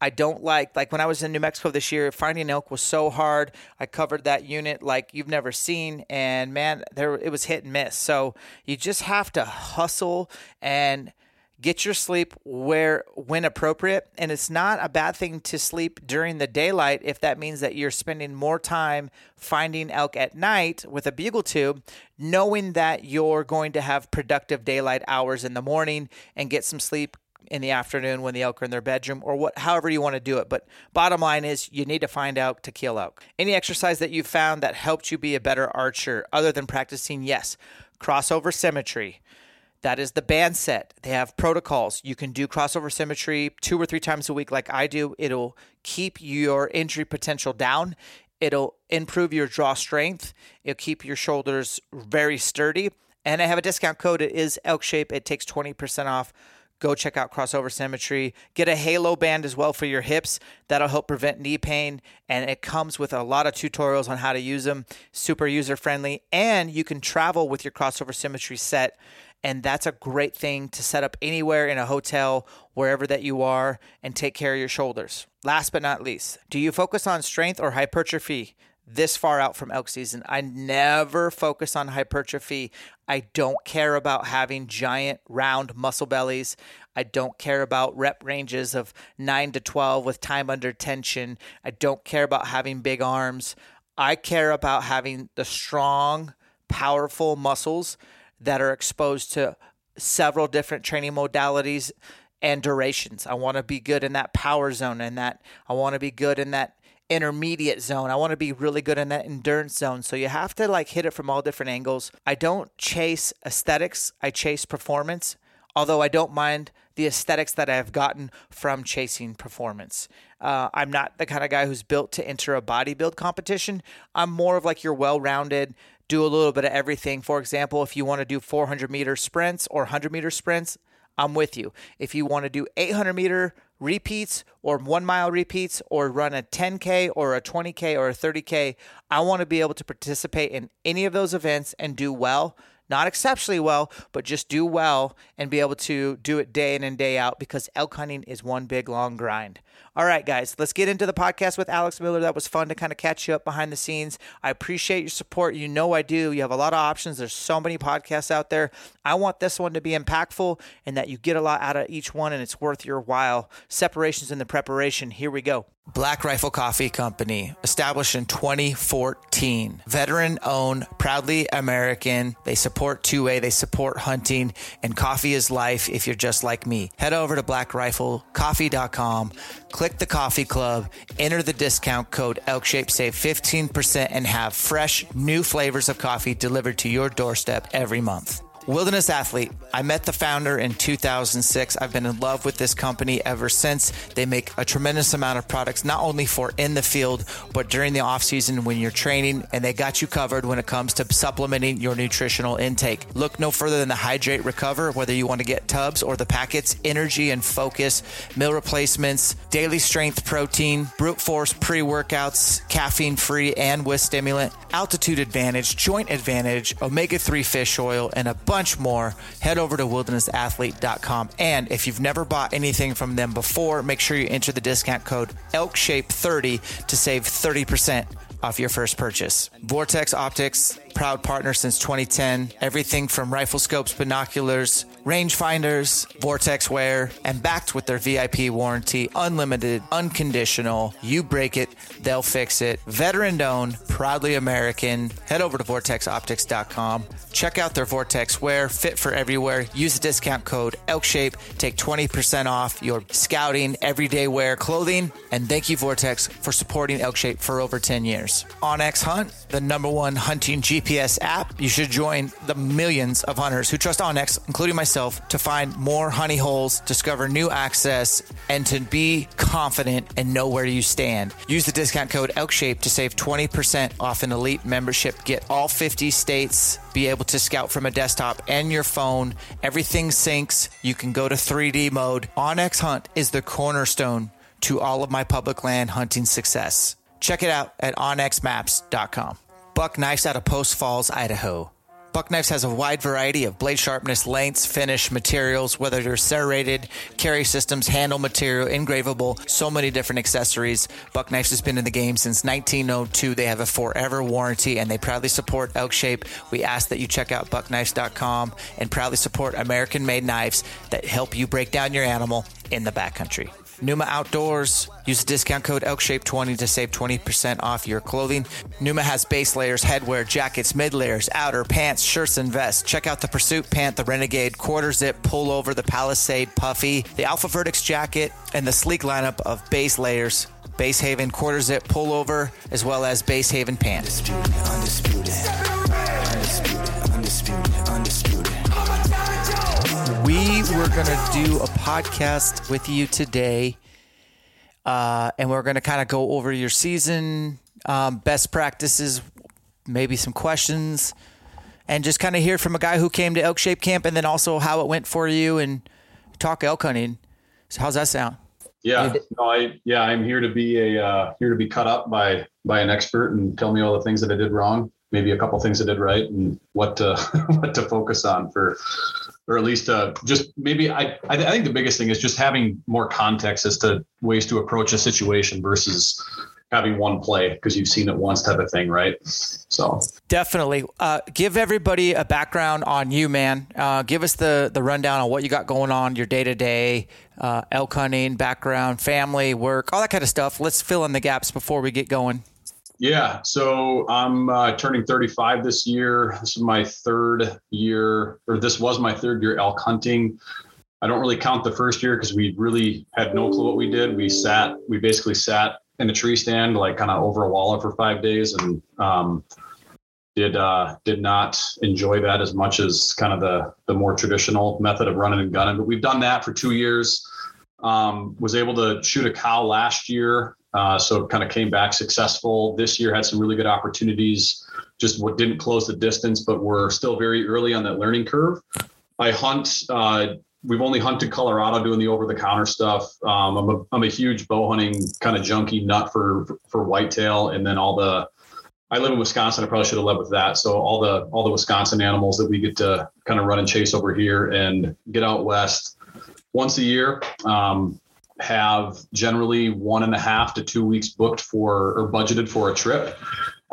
I don't like like when I was in New Mexico this year, finding elk was so hard. I covered that unit like you've never seen, and man, there it was hit and miss. So you just have to hustle and get your sleep where when appropriate and it's not a bad thing to sleep during the daylight if that means that you're spending more time finding elk at night with a bugle tube knowing that you're going to have productive daylight hours in the morning and get some sleep in the afternoon when the elk are in their bedroom or what however you want to do it but bottom line is you need to find out to kill elk any exercise that you found that helped you be a better archer other than practicing yes crossover symmetry that is the band set. They have protocols. You can do crossover symmetry two or three times a week, like I do. It'll keep your injury potential down. It'll improve your draw strength. It'll keep your shoulders very sturdy. And I have a discount code. It is Elk Shape. It takes 20% off. Go check out Crossover Symmetry. Get a halo band as well for your hips. That'll help prevent knee pain. And it comes with a lot of tutorials on how to use them. Super user friendly. And you can travel with your Crossover Symmetry set and that's a great thing to set up anywhere in a hotel, wherever that you are, and take care of your shoulders. Last but not least, do you focus on strength or hypertrophy? This far out from elk season, I never focus on hypertrophy. I don't care about having giant round muscle bellies. I don't care about rep ranges of 9 to 12 with time under tension. I don't care about having big arms. I care about having the strong, powerful muscles that are exposed to several different training modalities and durations. I want to be good in that power zone and that I want to be good in that intermediate zone. I want to be really good in that endurance zone. So you have to like hit it from all different angles. I don't chase aesthetics, I chase performance. Although I don't mind the aesthetics that I've gotten from chasing performance. Uh, I'm not the kind of guy who's built to enter a bodybuild competition. I'm more of like your well rounded, do a little bit of everything. For example, if you want to do 400 meter sprints or 100 meter sprints, I'm with you. If you want to do 800 meter repeats or one mile repeats or run a 10K or a 20K or a 30K, I want to be able to participate in any of those events and do well not exceptionally well, but just do well and be able to do it day in and day out because elk hunting is one big long grind. All right, guys, let's get into the podcast with Alex Miller. That was fun to kind of catch you up behind the scenes. I appreciate your support. You know I do. You have a lot of options. There's so many podcasts out there. I want this one to be impactful and that you get a lot out of each one and it's worth your while. Separations in the preparation. Here we go. Black Rifle Coffee Company, established in 2014. Veteran owned, proudly American. They support 2A, they support hunting, and coffee is life if you're just like me. Head over to blackriflecoffee.com, click the coffee club, enter the discount code ElkShape, save 15%, and have fresh, new flavors of coffee delivered to your doorstep every month. Wilderness Athlete. I met the founder in 2006. I've been in love with this company ever since. They make a tremendous amount of products, not only for in the field, but during the off season when you're training, and they got you covered when it comes to supplementing your nutritional intake. Look no further than the Hydrate Recover, whether you want to get tubs or the packets, energy and focus, meal replacements, daily strength protein, brute force pre workouts, caffeine free and with stimulant, altitude advantage, joint advantage, omega 3 fish oil, and a bunch bunch more, head over to wildernessathlete.com. And if you've never bought anything from them before, make sure you enter the discount code ELKSHAPE30 to save 30% off your first purchase. Vortex Optics, proud partner since 2010. Everything from rifle scopes, binoculars, rangefinders, vortex wear, and backed with their VIP warranty, unlimited, unconditional. You break it, they'll fix it. Veteran owned, proudly American. Head over to vortexoptics.com. Check out their Vortex wear, fit for everywhere. Use the discount code ELKSHAPE. Take 20% off your scouting, everyday wear clothing. And thank you, Vortex, for supporting ElkShape for over 10 years. onX Hunt, the number one hunting GPS app. You should join the millions of hunters who trust onX, including myself, to find more honey holes, discover new access, and to be confident and know where you stand. Use the discount code ELKSHAPE to save 20% off an elite membership. Get all 50 states, be able to scout from a desktop and your phone. Everything syncs. You can go to 3D mode. onX Hunt is the cornerstone to all of my public land hunting success. Check it out at onxmaps.com. Buck Knives out of Post Falls, Idaho. Buck Knives has a wide variety of blade sharpness, lengths, finish, materials, whether they're serrated, carry systems, handle material, engravable, so many different accessories. Buck Knives has been in the game since 1902. They have a forever warranty and they proudly support Elk Shape. We ask that you check out buckknives.com and proudly support American made knives that help you break down your animal in the backcountry. Numa Outdoors. Use the discount code ELKSHAPE20 to save 20% off your clothing. Numa has base layers, headwear, jackets, mid layers, outer, pants, shirts, and vests. Check out the Pursuit Pant, the Renegade, Quarter Zip, Pullover, the Palisade, Puffy, the Alpha Vertex jacket, and the sleek lineup of base layers. Base Haven quarter zip pullover, as well as Base Haven pants. Undisputed, undisputed, undisputed, we were going to do a podcast with you today, uh, and we're going to kind of go over your season, um, best practices, maybe some questions, and just kind of hear from a guy who came to Elk Shape Camp, and then also how it went for you, and talk elk hunting. So, how's that sound? Yeah, no, I yeah, I'm here to be a uh, here to be cut up by by an expert and tell me all the things that I did wrong, maybe a couple things I did right, and what to <laughs> what to focus on for or at least uh, just maybe I, I think the biggest thing is just having more context as to ways to approach a situation versus having one play because you've seen it once type of thing, right? So definitely uh, give everybody a background on you, man. Uh, give us the the rundown on what you got going on, your day to day, elk hunting background, family, work, all that kind of stuff. Let's fill in the gaps before we get going. Yeah, so I'm uh, turning 35 this year. This is my third year, or this was my third year elk hunting. I don't really count the first year because we really had no clue what we did. We sat, we basically sat in a tree stand, like kind of over a wall for five days, and um, did uh, did not enjoy that as much as kind of the the more traditional method of running and gunning. But we've done that for two years. Um, was able to shoot a cow last year uh, so kind of came back successful this year, had some really good opportunities. Just what didn't close the distance, but we're still very early on that learning curve. I hunt. Uh, we've only hunted Colorado doing the over the counter stuff. Um, I'm a I'm a huge bow hunting kind of junkie nut for for whitetail, and then all the. I live in Wisconsin. I probably should have led with that. So all the all the Wisconsin animals that we get to kind of run and chase over here and get out west once a year. Um, have generally one and a half to two weeks booked for or budgeted for a trip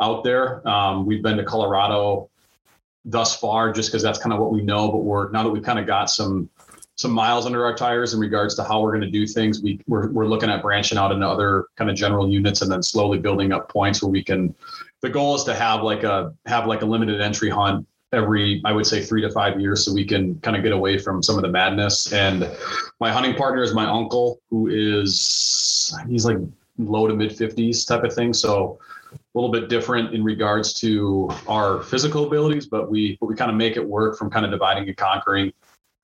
out there. Um, we've been to Colorado thus far just because that's kind of what we know. But we're now that we've kind of got some some miles under our tires in regards to how we're going to do things. We we're, we're looking at branching out into other kind of general units and then slowly building up points where we can. The goal is to have like a have like a limited entry hunt every I would say three to five years so we can kind of get away from some of the madness. And my hunting partner is my uncle, who is he's like low to mid fifties type of thing. So a little bit different in regards to our physical abilities, but we but we kind of make it work from kind of dividing and conquering.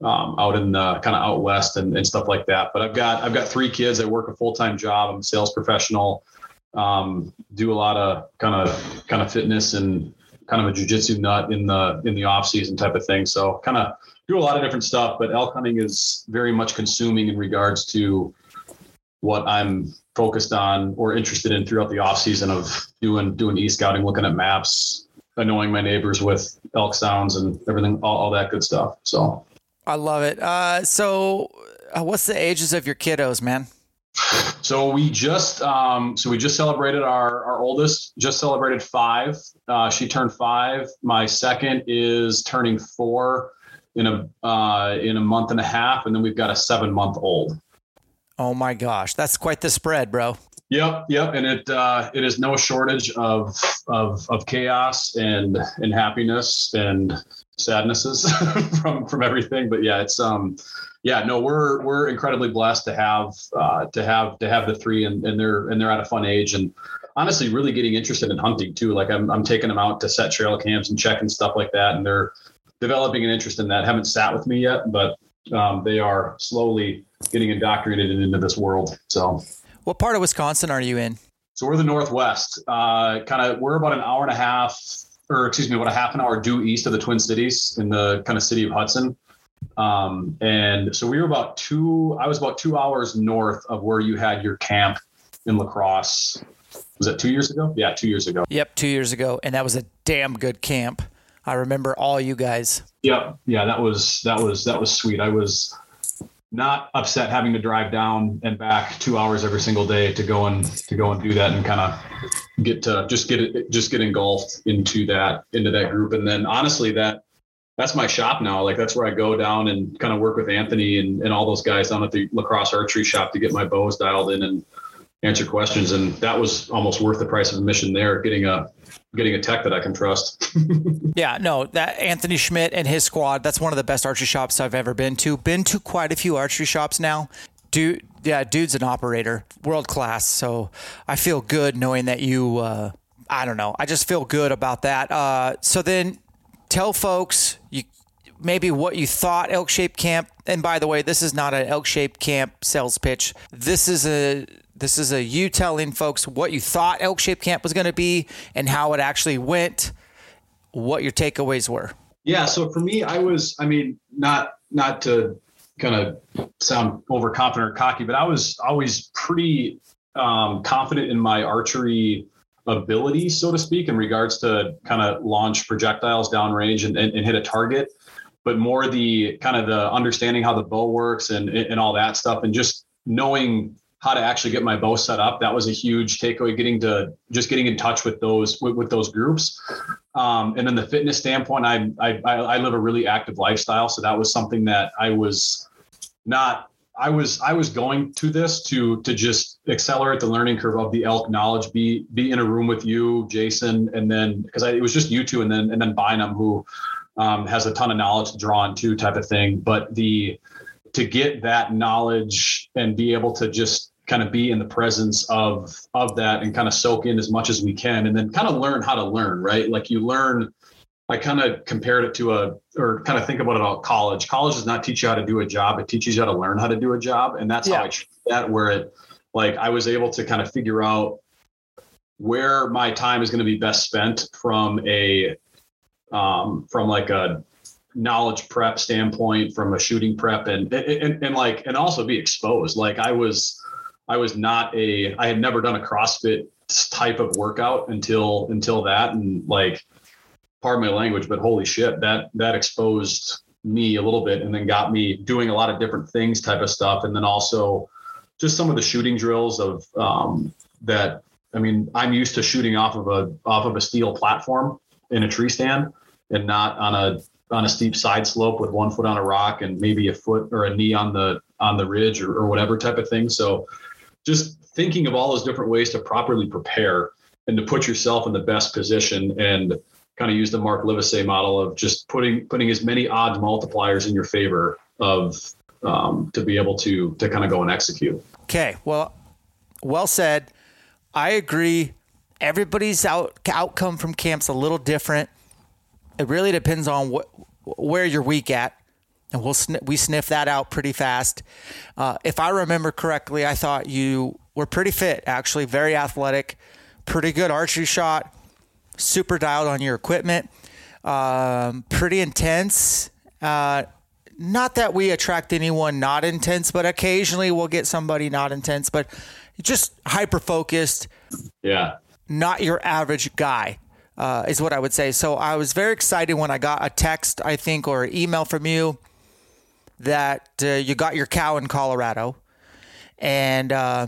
Um, out in the kind of out west and, and stuff like that. But I've got I've got three kids. I work a full time job. I'm a sales professional. Um, do a lot of kind of kind of fitness and kind of a jujitsu nut in the in the off season type of thing. So kind of do a lot of different stuff, but elk hunting is very much consuming in regards to what I'm focused on or interested in throughout the off season of doing doing e scouting, looking at maps, annoying my neighbors with elk sounds and everything, all, all that good stuff. So I love it. Uh, so, uh, what's the ages of your kiddos, man? <laughs> So we just um, so we just celebrated our our oldest just celebrated five. Uh, she turned five. My second is turning four in a uh, in a month and a half, and then we've got a seven month old. Oh my gosh, that's quite the spread, bro. Yep, yep, and it uh, it is no shortage of of of chaos and and happiness and sadnesses <laughs> from from everything. But yeah, it's um yeah, no, we're we're incredibly blessed to have uh, to have to have the three, and, and they're and they're at a fun age, and honestly, really getting interested in hunting too. Like I'm I'm taking them out to set trail cams and checking stuff like that, and they're developing an interest in that. Haven't sat with me yet, but um, they are slowly getting indoctrinated into this world. So, what part of Wisconsin are you in? So we're the Northwest. Uh, kind of, we're about an hour and a half, or excuse me, about a half an hour due east of the Twin Cities in the kind of city of Hudson. Um, and so we were about two, I was about two hours north of where you had your camp in La Crosse. Was that two years ago? Yeah, two years ago. Yep, two years ago. And that was a damn good camp. I remember all you guys. Yep. Yeah, that was that was that was sweet. I was not upset having to drive down and back two hours every single day to go and to go and do that and kind of get to just get it just get engulfed into that into that group. And then honestly that that's my shop now. Like that's where i go down and kind of work with anthony and, and all those guys down at the La Crosse archery shop to get my bows dialed in and answer questions. And that was almost worth the price of admission there getting a getting a tech that I can trust. <laughs> yeah, no, that Anthony Schmidt and his squad, that's one of the best archery shops I've ever been to. Been to quite a few archery shops now. Dude, yeah, dude's an operator, world class. So I feel good knowing that you, uh, I don't know, I just feel good about that. Uh, so then tell folks you maybe what you thought Elk Shape Camp. And by the way, this is not an Elk Shape Camp sales pitch. This is a this is a you telling folks what you thought Elk Shape Camp was going to be and how it actually went, what your takeaways were. Yeah, so for me, I was, I mean, not not to kind of sound overconfident or cocky, but I was always pretty um, confident in my archery ability, so to speak, in regards to kind of launch projectiles downrange and, and, and hit a target, but more the kind of the understanding how the bow works and and all that stuff, and just knowing how to actually get my bow set up. That was a huge takeaway. Getting to just getting in touch with those with, with those groups, um, and then the fitness standpoint. I, I I live a really active lifestyle, so that was something that I was not. I was I was going to this to to just accelerate the learning curve of the elk knowledge. Be be in a room with you, Jason, and then because it was just you two, and then and then Bynum who um, has a ton of knowledge to draw on too, type of thing. But the to get that knowledge and be able to just kind of be in the presence of of that and kind of soak in as much as we can and then kind of learn how to learn right? Like you learn i kind of compared it to a or kind of think about it all college. College does not teach you how to do a job it teaches you how to learn how to do a job and that's yeah. how i treat that where it like i was able to kind of figure out where my time is going to be best spent from a um, from like a knowledge prep standpoint from a shooting prep and, and, and, and like and also be exposed. Like i was I was not a I had never done a CrossFit type of workout until until that and like pardon my language, but holy shit, that that exposed me a little bit and then got me doing a lot of different things type of stuff. And then also just some of the shooting drills of um, that I mean, I'm used to shooting off of a off of a steel platform in a tree stand and not on a on a steep side slope with one foot on a rock and maybe a foot or a knee on the on the ridge or, or whatever type of thing. So just thinking of all those different ways to properly prepare and to put yourself in the best position and kind of use the Mark Livesay model of just putting putting as many odds multipliers in your favor of um, to be able to to kind of go and execute. Okay, well, well said. I agree. Everybody's out outcome from camp's a little different. It really depends on what where you're weak at and we'll sn- we sniff that out pretty fast. Uh, if I remember correctly, I thought you were pretty fit, actually, very athletic, pretty good archery shot, super dialed on your equipment, um, pretty intense. Uh, not that we attract anyone not intense, but occasionally we'll get somebody not intense, but just hyper focused. Yeah. Not your average guy. Uh, is what I would say. So I was very excited when I got a text, I think, or email from you that uh, you got your cow in Colorado, and uh,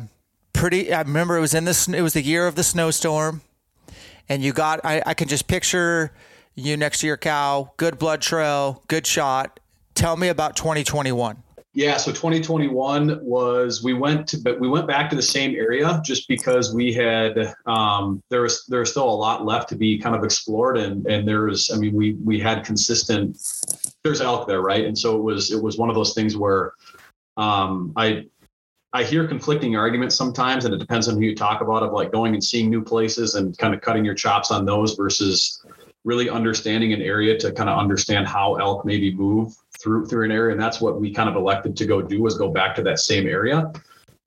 pretty. I remember it was in this. It was the year of the snowstorm, and you got. I, I can just picture you next to your cow. Good blood trail. Good shot. Tell me about 2021. Yeah, so 2021 was we went to but we went back to the same area just because we had um, there was there's still a lot left to be kind of explored and and there was I mean we we had consistent there's elk there right? And so it was it was one of those things where um, I I hear conflicting arguments sometimes and it depends on who you talk about of like going and seeing new places and kind of cutting your chops on those versus really understanding an area to kind of understand how elk maybe move through through an area, and that's what we kind of elected to go do was go back to that same area.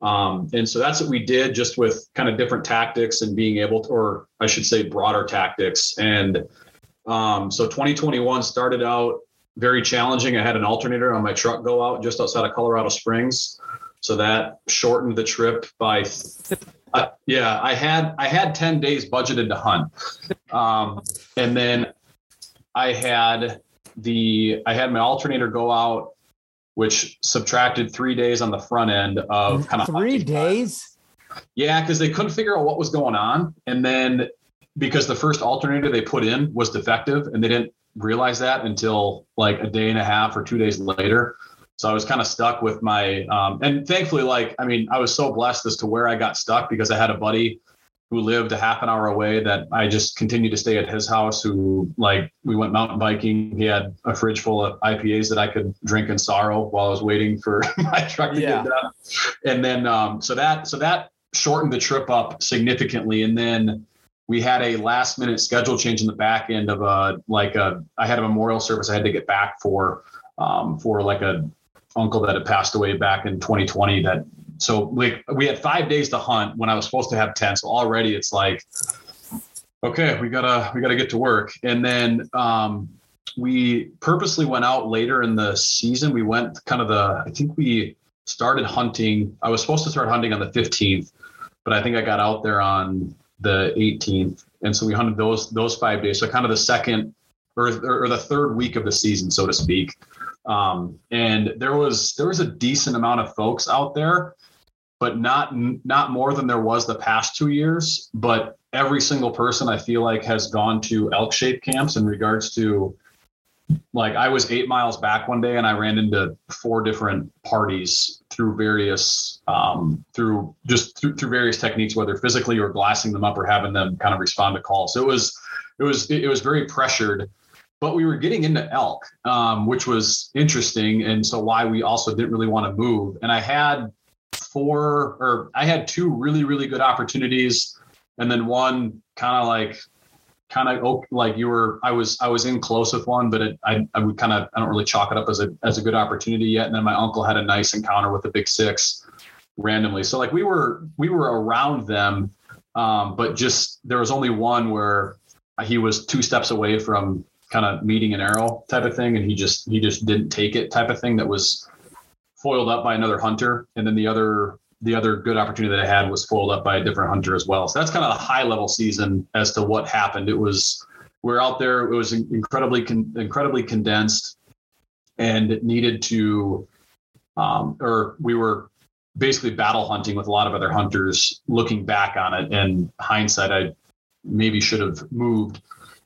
Um, and so that's what we did, just with kind of different tactics and being able to, or I should say, broader tactics. And um, so 2021 started out very challenging. I had an alternator on my truck go out just outside of Colorado Springs, so that shortened the trip by. Uh, yeah, I had I had 10 days budgeted to hunt, um, and then I had the I had my alternator go out, which subtracted three days on the front end of kind of three days. Yeah, because they couldn't figure out what was going on, and then because the first alternator they put in was defective, and they didn't realize that until like a day and a half or two days later. So I was kind of stuck with my, um, and thankfully, like, I mean, I was so blessed as to where I got stuck because I had a buddy who lived a half an hour away that I just continued to stay at his house. Who like we went mountain biking. He had a fridge full of IPAs that I could drink in sorrow while I was waiting for <laughs> my truck to yeah. get done. And then um, so that so that shortened the trip up significantly. And then we had a last minute schedule change in the back end of a like a I had a memorial service I had to get back for um, for like a uncle that had passed away back in 2020 that so like we had five days to hunt when I was supposed to have 10. So already it's like, okay, we gotta, we gotta get to work. And then, um, we purposely went out later in the season. We went kind of the, I think we started hunting. I was supposed to start hunting on the 15th, but I think I got out there on the 18th. And so we hunted those, those five days. So kind of the second or, or the third week of the season, so to speak. Um, and there was there was a decent amount of folks out there, but not not more than there was the past two years. But every single person I feel like has gone to elk shape camps in regards to like I was eight miles back one day and I ran into four different parties through various um, through just through, through various techniques, whether physically or glassing them up or having them kind of respond to calls. So it was it was it was very pressured but we were getting into elk, um, which was interesting, and so why we also didn't really want to move. And I had four, or I had two really really good opportunities, and then one kind of like kind of like you were i was i was in close with one but it, i i would kind of i don't really chalk it up as a as a good opportunity yet and then my uncle had a nice encounter with the big six randomly so like we were we were around them um, but just there was only one where he was two steps away from kind of meeting an arrow type of thing, and he just he just didn't take it type of thing that was foiled up by another hunter, and then the other the other good opportunity that I had was foiled up by a different hunter as well. So that's kind of a high level season as to what happened. It was we are out there. It was incredibly con- incredibly condensed, and it needed to, um, or we were basically battle hunting with a lot of other hunters. Looking back on it, and hindsight, I maybe should have moved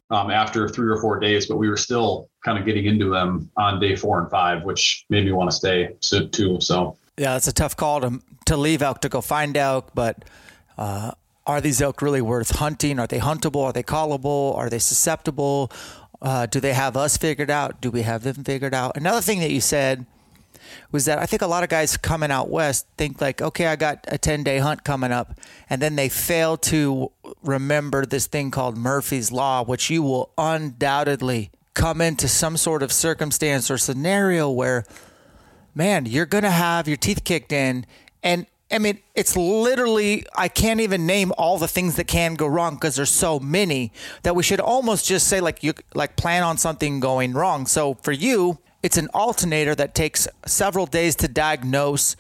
um, after three or four days, but we were still kind of getting into them on day four and five, which made me want to stay too. So yeah, it's a tough call to to leave elk to go find elk, but uh, are these elk really worth hunting? Are they huntable? Are they callable? Are they susceptible? Uh, do they have us figured out? Do we have them figured out? Another thing that you said was that I think a lot of guys coming out west think like, okay, I got a 10 day hunt coming up. And then they fail to remember this thing called Murphy's Law, which you will undoubtedly come into some sort of circumstance or scenario where, man, you're going to have your teeth kicked in. And I mean, it's literally, I can't even name all the things that can go wrong because there's so many that we should almost just say, like, you like plan on something going wrong. So for you, it's an alternator that takes several days to diagnose.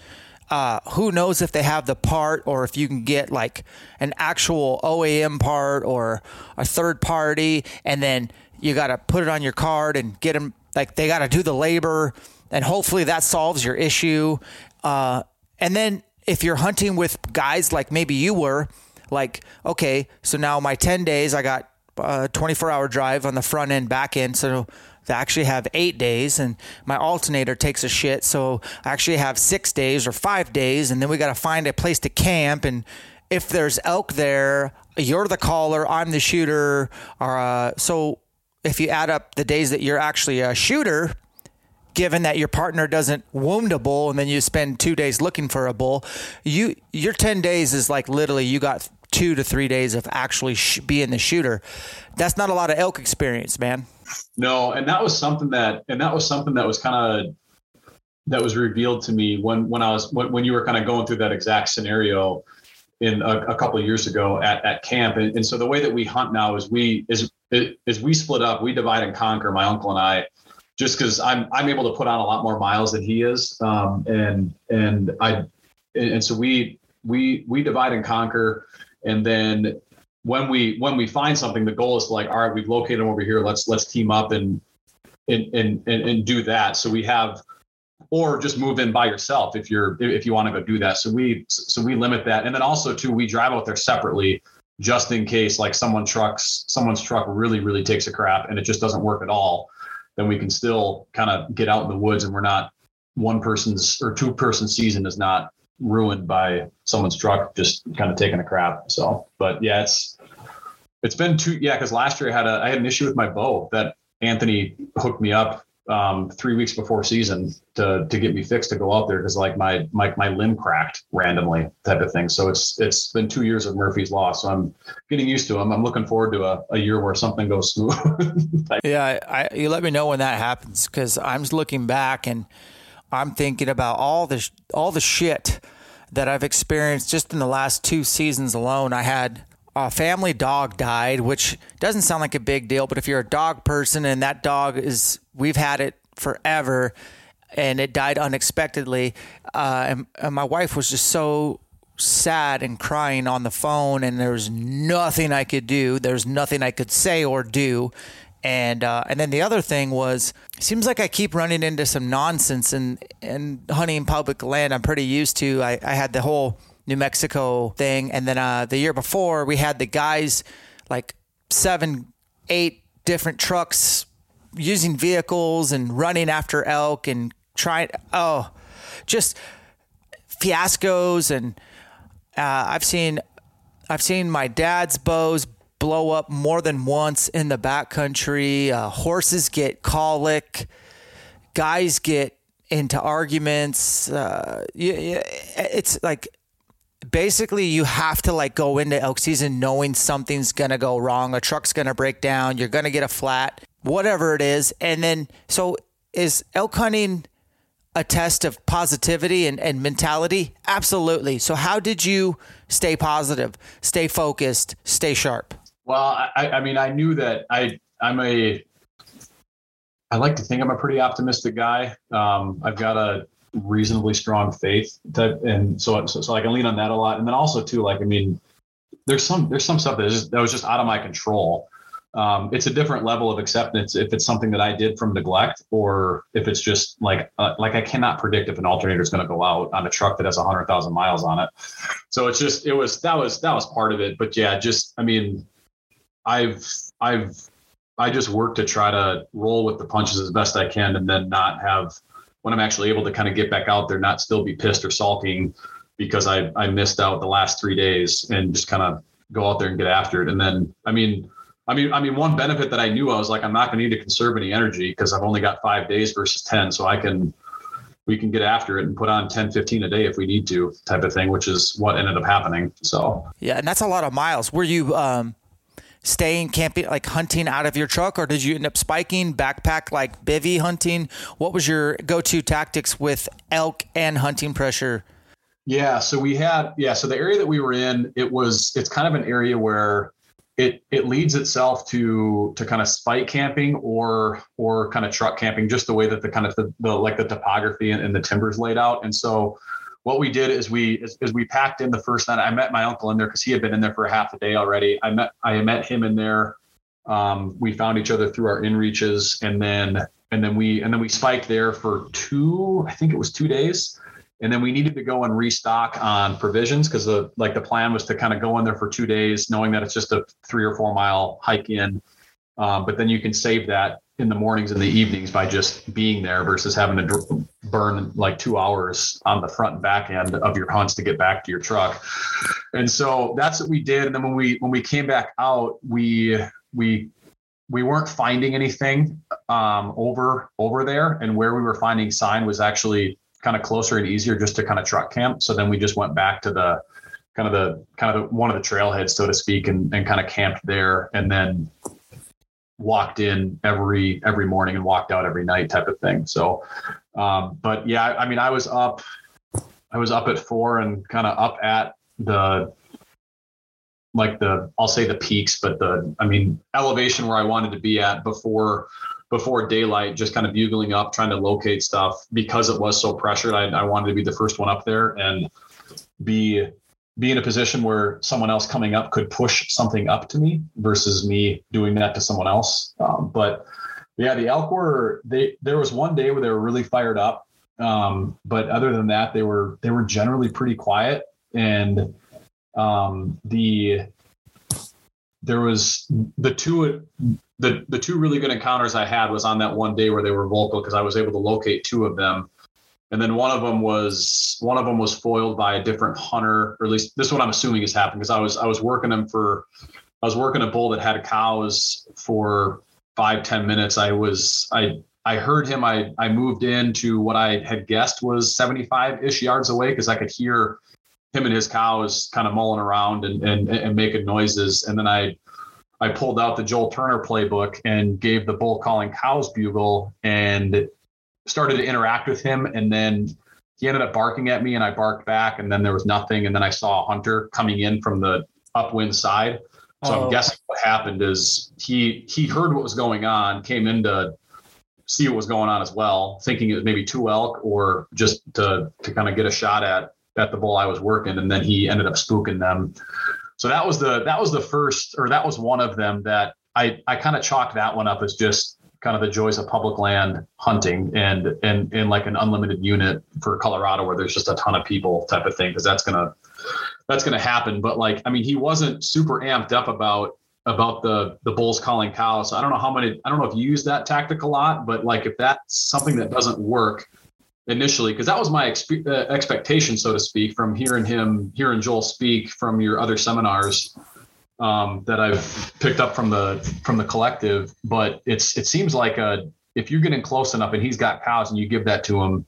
Uh, who knows if they have the part or if you can get like an actual OEM part or a third party, and then you got to put it on your card and get them. Like they got to do the labor, and hopefully that solves your issue. Uh, and then if you're hunting with guys like maybe you were, like okay, so now my 10 days, I got a 24 hour drive on the front end, back end, so I actually have eight days, and my alternator takes a shit. So I actually have six days or five days, and then we got to find a place to camp. And if there's elk there, you're the caller, I'm the shooter. Or, uh, so if you add up the days that you're actually a shooter, given that your partner doesn't wound a bull and then you spend two days looking for a bull, you your 10 days is like literally you got two to three days of actually sh- being the shooter. That's not a lot of elk experience, man. No, and that was something that, and that was something that was kind of that was revealed to me when when I was when, when you were kind of going through that exact scenario in a, a couple of years ago at, at camp. And, and, so the way that we hunt now is we is is we split up, we divide and conquer. My uncle and I, just because I'm I'm able to put on a lot more miles than he is, um, and and I and so we we we divide and conquer, and then when we when we find something, the goal is to like, all right, we've located them over here. Let's let's team up and and and and, and do that. So we have or just move in by yourself if you're if you want to go do that. So we so we limit that, and then also too we drive out there separately just in case like someone trucks someone's truck really really takes a crap and it just doesn't work at all. Then we can still kind of get out in the woods and we're not one person's or two person season is not ruined by someone's truck just kind of taking a crap. So, but yeah, it's it's been two yeah because last year I had a I had an issue with my bow that Anthony hooked me up um, three weeks before season to to get me fixed to go out there because like my my my limb cracked randomly type of thing. So it's it's been two years of Murphy's Law. So I'm getting used to them. I'm looking forward to a, a year where something goes smooth. <laughs> yeah, I, you let me know when that happens because I'm just looking back and I'm thinking about all the all the shit that I've experienced just in the last two seasons alone. I had a family dog died, which doesn't sound like a big deal, but if you're a dog person and that dog is, we've had it forever and it died unexpectedly. Uh, and, and my wife was just so sad and crying on the phone, and there was nothing I could do. There's nothing I could say or do. And uh, and then the other thing was, seems like I keep running into some nonsense and and hunting public land. I'm pretty used to. I, I had the whole New Mexico thing. And then uh, the year before, we had the guys like seven, eight different trucks using vehicles and running after elk and trying. Oh, just fiascos. And uh, I've seen, I've seen my dad's bows blow up more than once in the backcountry. Uh, horses get colic. Guys get into arguments. Uh, it's like basically you have to like go into elk season knowing something's to go wrong a truck's to break down you're to get a flat whatever it is. And then so is elk hunting a test of positivity and, and mentality? Absolutely. So how did you stay positive stay focused stay sharp? Well i, I mean i knew that i i'm a i like to think i'm a pretty optimistic guy. Um, i've got a reasonably strong faith type, and so, so so I can lean on that a lot. And then also too, like I mean, there's some there's some stuff that, is, that was just out of my control. Um, it's a different level of acceptance if it's something that I did from neglect, or if it's just like uh, like I cannot predict if an alternator is going to go out on a truck that has hundred thousand miles on it. So it's just it was that was that was part of it. But yeah, just I mean, I've I've I just work to try to roll with the punches as best I can, and then not have when I'm actually able to kind of get back out there, not still be pissed or sulking because I, I missed out the last three days and just kind of go out there and get after it. And then, I mean, I mean, I mean, one benefit that I knew I was like, I'm not going to need to conserve any energy because I've only got five days versus 10. So I can, we can get after it and put on 10, 15 a day if we need to type of thing, which is what ended up happening. So, yeah. And that's a lot of miles. Were you, um, staying camping, like hunting out of your truck, or did you end up spiking, backpack, like bivy hunting? What was your go to tactics with elk and hunting pressure? Yeah, so we had yeah, so the area that we were in, it was it's kind of an area where it it leads itself to to kind of spike camping or or kind of truck camping, just the way that the kind of the, the like the topography and, and the timbers laid out. And so what we did is we is, is we packed in the first night. I met my uncle in there because he had been in there for half a day already. I met I met him in there. Um, we found each other through our inReaches, and then and then we and then we spiked there for two. I think it was two days, and then we needed to go and restock on provisions because the like the plan was to kind of go in there for two days, knowing that it's just a three or four mile hike in. Um, but then you can save that in the mornings and the evenings by just being there versus having to burn like two hours on the front and back end of your hunts to get back to your truck. And so that's what we did. And then when we when we came back out, we we we weren't finding anything um, over over there, and where we were finding sign was actually kind of closer and easier just to kind of truck camp. So then we just went back to the kind of the kind of the, one of the trailheads, so to speak, and, and kind of camped there, and then walked in every every morning and walked out every night type of thing. So, um, but yeah, I mean, I was up, I was up at four and kind of up at the like the I'll say the peaks, but the I mean elevation where I wanted to be at before before daylight, just kind of bugling up, trying to locate stuff because it was so pressured. I, I wanted to be the first one up there and be be in a position where someone else coming up could push something up to me versus me doing that to someone else. Um, but yeah, the elk were they. There was one day where they were really fired up, um, but other than that, they were they were generally pretty quiet. And um, the there was the two the the two really good encounters I had was on that one day where they were vocal because I was able to locate two of them and then one of them was one of them was foiled by a different hunter, or at least this one I'm assuming is happening because I was I was working them for I was working a bull that had cows for five ten minutes. I was I I heard him. I I moved in to what I had guessed was 75 ish yards away because I could hear him and his cows kind of mulling around and, and and making noises. And then I I pulled out the Joel Turner playbook and gave the bull calling cows bugle and started to interact with him and then he ended up barking at me and I barked back and then there was nothing and then I saw a hunter coming in from the upwind side. So oh. I'm guessing what happened is he he heard what was going on, came in to see what was going on as well, thinking it was maybe two elk or just to to kind of get a shot at at the bull I was working, and then he ended up spooking them. So that was the that was the first or that was one of them that I I kind of chalked that one up as just kind of the joys of public land hunting and and in like an unlimited unit for Colorado where there's just a ton of people type of thing because that's gonna that's gonna happen. But like I mean, he wasn't super amped up about about the the bulls calling cows. So I don't know how many. I don't know if you use that tactic a lot, but like if that's something that doesn't work initially, because that was my expe- uh, expectation, so to speak, from hearing him, hearing Joel speak from your other seminars um, that I've picked up from the from the collective. But it's it seems like a if you're getting close enough and he's got cows and you give that to him,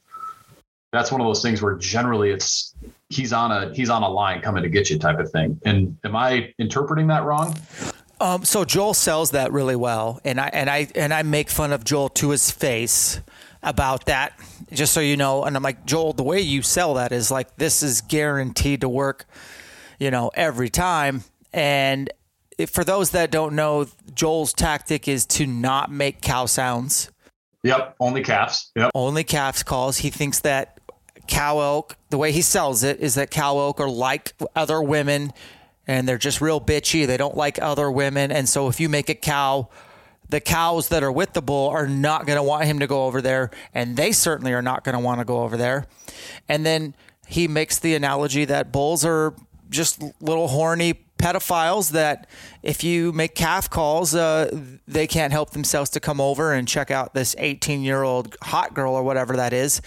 that's one of those things where generally it's he's on a he's on a line coming to get you type of thing. And am I interpreting that wrong? Um, so Joel sells that really well, and I and I and I make fun of Joel to his face about that, just so you know. And I'm like, Joel, the way you sell that is like this is guaranteed to work, you know, every time. And for those that don't know, Joel's tactic is to not make cow sounds. Yep, only calves. Yep. Only calves calls. He thinks that cow elk, the way he sells it, is that cow elk are like other women and they're just real bitchy. They don't like other women. And so if you make a cow, the cows that are with the bull are not going to want him to go over there. And they certainly are not going to want to go over there. And then he makes the analogy that bulls are just little horny pedophiles that if you make calf calls, uh, they can't help themselves to come over and check out this 18 year old hot girl or whatever that is.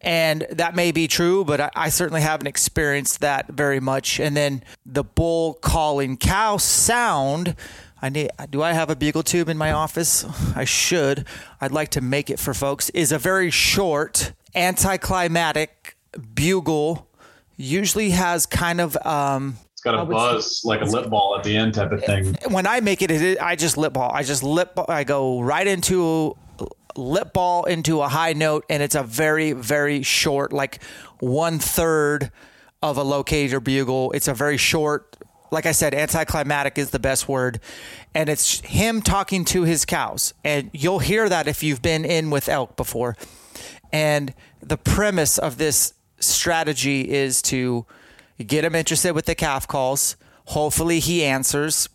And that may be true, but I, I, certainly haven't experienced that very much. And then the bull calling cow sound. I need, do I have a bugle tube in my office? I should. I'd like to make it for folks. Is a very short, anticlimactic bugle. Usually has kind of um, it's got a buzz like a lip ball at the end type of thing. When I make it, it I just lip ball. I just lip. I go right into lip ball into a high note, and it's a very very short, like one third of a locator bugle. It's a very short. Like I said, anticlimactic is the best word. And it's him talking to his cows. And you'll hear that if you've been in with elk before. And the premise of this strategy is to you get him interested with the calf calls. Hopefully he answers.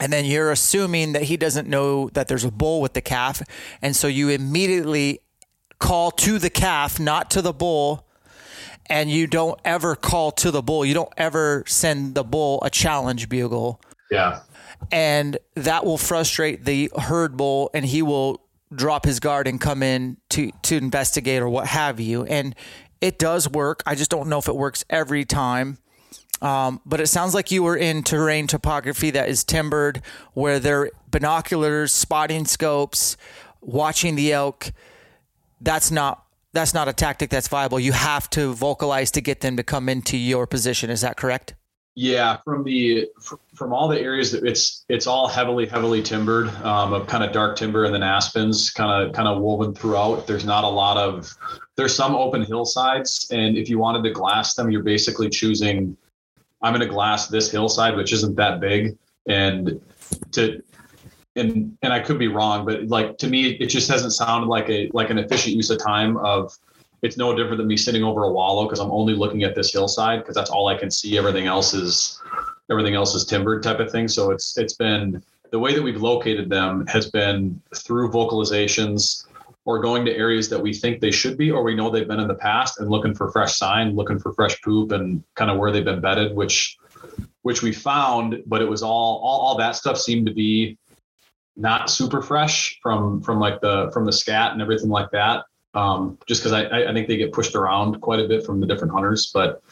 And then you're assuming that he doesn't know that there's a bull with the calf. And so you immediately call to the calf, not to the bull. And you don't ever call to the bull. You don't ever send the bull a challenge bugle. Yeah. And that will frustrate the herd bull and he will drop his guard and come in to to investigate or what have you. And it does work. I just don't know if it works every time. Um, but it sounds like you were in terrain topography that is timbered, where there binoculars, spotting scopes, watching the elk. That's not that's not a tactic that's viable. You have to vocalize to get them to come into your position. Is that correct? Yeah, from the from all the areas that it's it's all heavily heavily timbered, um, of kind of dark timber and then aspens, kind of kind of woven throughout. There's not a lot of there's some open hillsides, and if you wanted to glass them, you're basically choosing. I'm going to glass this hillside, which isn't that big, and to and and I could be wrong, but like to me, it just hasn't sounded like a like an efficient use of time of it's no different than me sitting over a wallow because I'm only looking at this hillside because that's all I can see. Everything else is everything else is timbered type of thing. So it's it's been the way that we've located them has been through vocalizations or going to areas that we think they should be or we know they've been in the past and looking for fresh sign, looking for fresh poop and kind of where they've been bedded, which which we found, but it was all all, all that stuff seemed to be not super fresh from from like the from the scat and everything like that um, just because I, I think they get pushed around quite a bit from the different hunters. But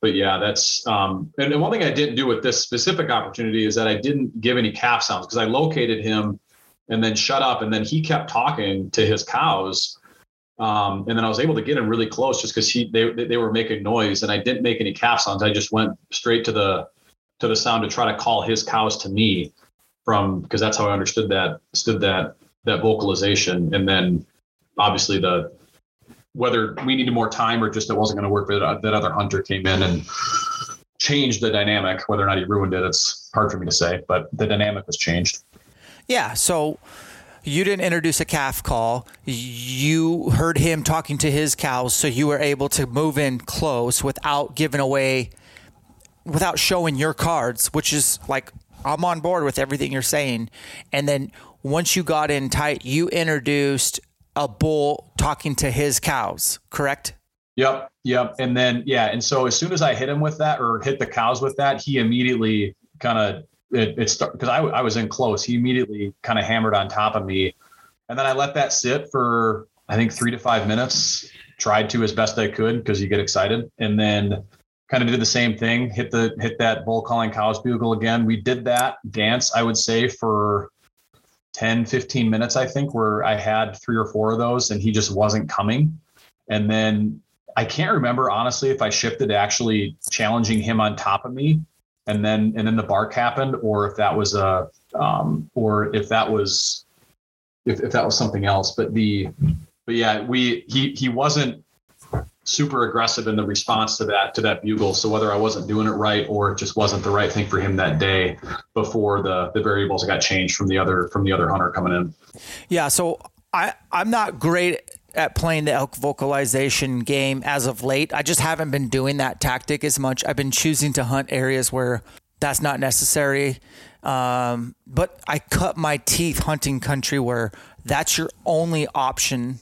but yeah, that's um, and, and one thing I didn't do with this specific opportunity is that I didn't give any calf sounds because I located him and then shut up, and then he kept talking to his cows. Um, and then I was able to get him really close just because he they they were making noise, and I didn't make any calf sounds. I just went straight to the to the sound to try to call his cows to me from because that's how I understood that stood that that vocalization, and then obviously the whether we needed more time or just it wasn't going to work, but uh, that other hunter came in and changed the dynamic. Whether or not he ruined it, it's hard for me to say, but the dynamic was changed. Yeah. So you didn't introduce a calf call. You heard him talking to his cows, so you were able to move in close without giving away, without showing your cards, which is like I'm on board with everything you're saying. And then once you got in tight, you introduced a bull talking to his cows, correct? Yep, yep. And then yeah, and so as soon as I hit him with that or hit the cows with that, he immediately kind of it, it started because I, I was in close. He immediately kind of hammered on top of me, and then I let that sit for I think three to five minutes. Tried to as best I could because you get excited, and then kind of did the same thing. Hit the hit that bull calling cows bugle again. We did that dance I would say for 10, 15 minutes, I think, where I had three or four of those and he just wasn't coming. And then I can't remember honestly if I shifted to actually challenging him on top of me and then and then the bark happened or if that was a um, or if that was if, if that was something else. But the but yeah, we he he wasn't super aggressive in the response to that to that bugle. So whether I wasn't doing it right or it just wasn't the right thing for him that day before the the variables got changed from the other from the other hunter coming in. Yeah, so I I'm not great at playing the elk vocalization game as of late. I just haven't been doing that tactic as much. I've been choosing to hunt areas where that's not necessary. Um, but I cut my teeth hunting country where that's your only option.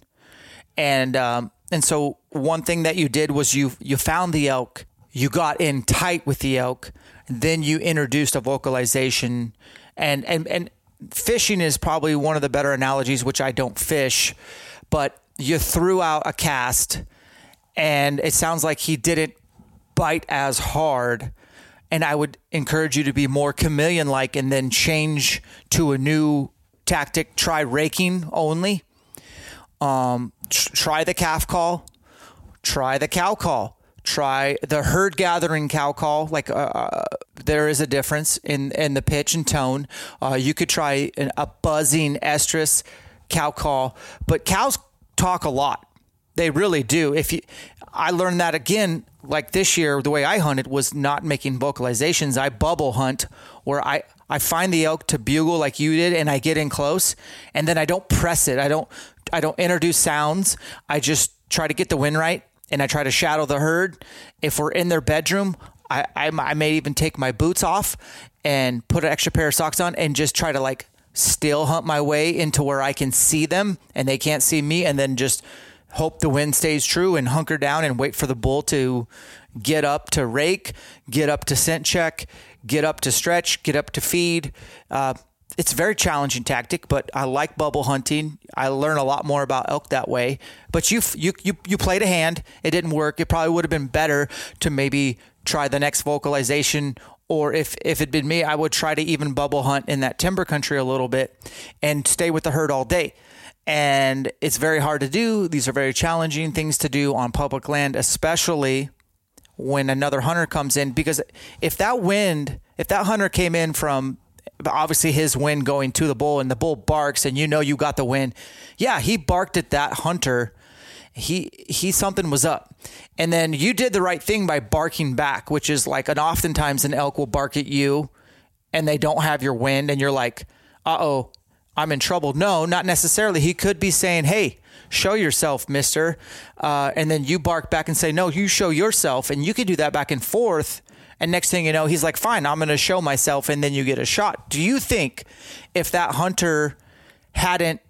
And um, and so one thing that you did was you you found the elk, you got in tight with the elk, then you introduced a vocalization. And and and fishing is probably one of the better analogies which I don't fish, but you threw out a cast and it sounds like he didn't bite as hard. And I would encourage you to be more chameleon like and then change to a new tactic try raking only um, try the calf call, try the cow call, try the herd gathering cow call. Like uh, uh, there is a difference in in the pitch and tone. Uh, you could try an, a buzzing estrus cow call, but cows talk a lot. They really do. If you, I learned that again. Like this year, the way I hunted was not making vocalizations. I bubble hunt, where I I find the elk to bugle like you did, and I get in close, and then I don't press it. I don't I don't introduce sounds. I just try to get the wind right and I try to shadow the herd. If we're in their bedroom, I, I, I may even take my boots off and put an extra pair of socks on and just try to like still hunt my way into where I can see them and they can't see me and then just hope the wind stays true and hunker down and wait for the bull to get up to rake, get up to scent check, get up to stretch, get up to feed. Uh, it's a very challenging tactic, but I like bubble hunting. I learn a lot more about elk that way. But you you you you played a hand. It didn't work. It probably would have been better to maybe try the next vocalization or if if it'd been me, I would try to even bubble hunt in that timber country a little bit and stay with the herd all day. And it's very hard to do. These are very challenging things to do on public land, especially when another hunter comes in because if that wind, if that hunter came in from obviously his win going to the bull and the bull barks and you know you got the win. Yeah, he barked at that hunter. He he something was up. And then you did the right thing by barking back, which is like an oftentimes an elk will bark at you and they don't have your wind and you're like, "Uh-oh, I'm in trouble. No, not necessarily. He could be saying, hey, show yourself, mister. Uh, and then you bark back and say, no, you show yourself. And you could do that back and forth. And next thing you know, he's like, fine, I'm going to show myself. And then you get a shot. Do you think if that hunter hadn't,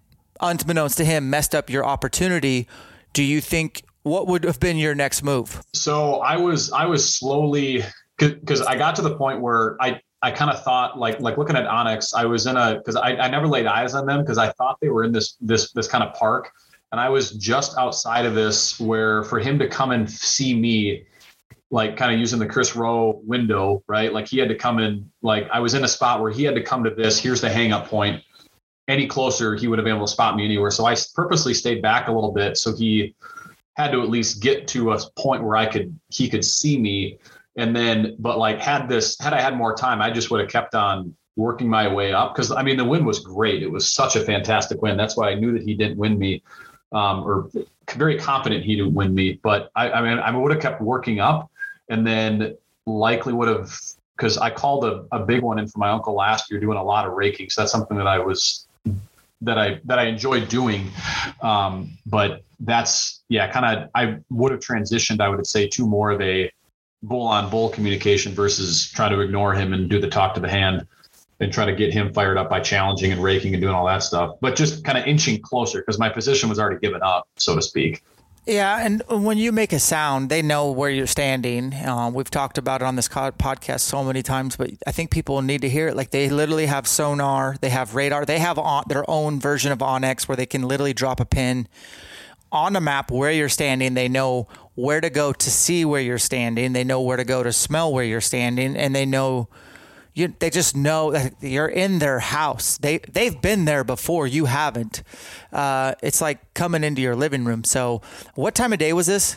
unbeknownst to him, messed up your opportunity, do you think what would have been your next move? So I was, I was slowly, because I got to the point where I, I kind of thought like like looking at onX, I was in a because I, I never laid eyes on them because I thought they were in this this this kind of park. And I was just outside of this where for him to come and see me, like kind of using the Chris Rowe window, right? Like he had to come in, like I was in a spot where he had to come to this. Here's the hang up point. Any closer, he would have been able to spot me anywhere. So I purposely stayed back a little bit so he had to at least get to a point where I could he could see me. And then, but like had this, had I had more time, I just would have kept on working my way up because I mean the win was great. It was such a fantastic win. That's why I knew that he didn't win me um, or very confident he would win me. But I, I mean, I would have kept working up, and then likely would have because I called a, a big one in for my uncle last year, doing a lot of raking. So that's something that I was that I that I enjoyed doing. Um, but that's yeah, kind of I would have transitioned. I would say to more of a bull on bull communication versus trying to ignore him and do the talk to the hand and try to get him fired up by challenging and raking and doing all that stuff, but just kind of inching closer because my position was already given up, so to speak. Yeah, and when you make a sound, they know where you're standing. Um, we've talked about it on this podcast so many times, but I think people need to hear it. Like they literally have sonar, they have radar, they have on, their own version of onX where they can literally drop a pin on a map where you're standing. They know where to go to see where you're standing. They know where to go to smell where you're standing, and they know you, they just know that you're in their house. They they've been there before. You haven't. Uh, it's like coming into your living room. So, what time of day was this?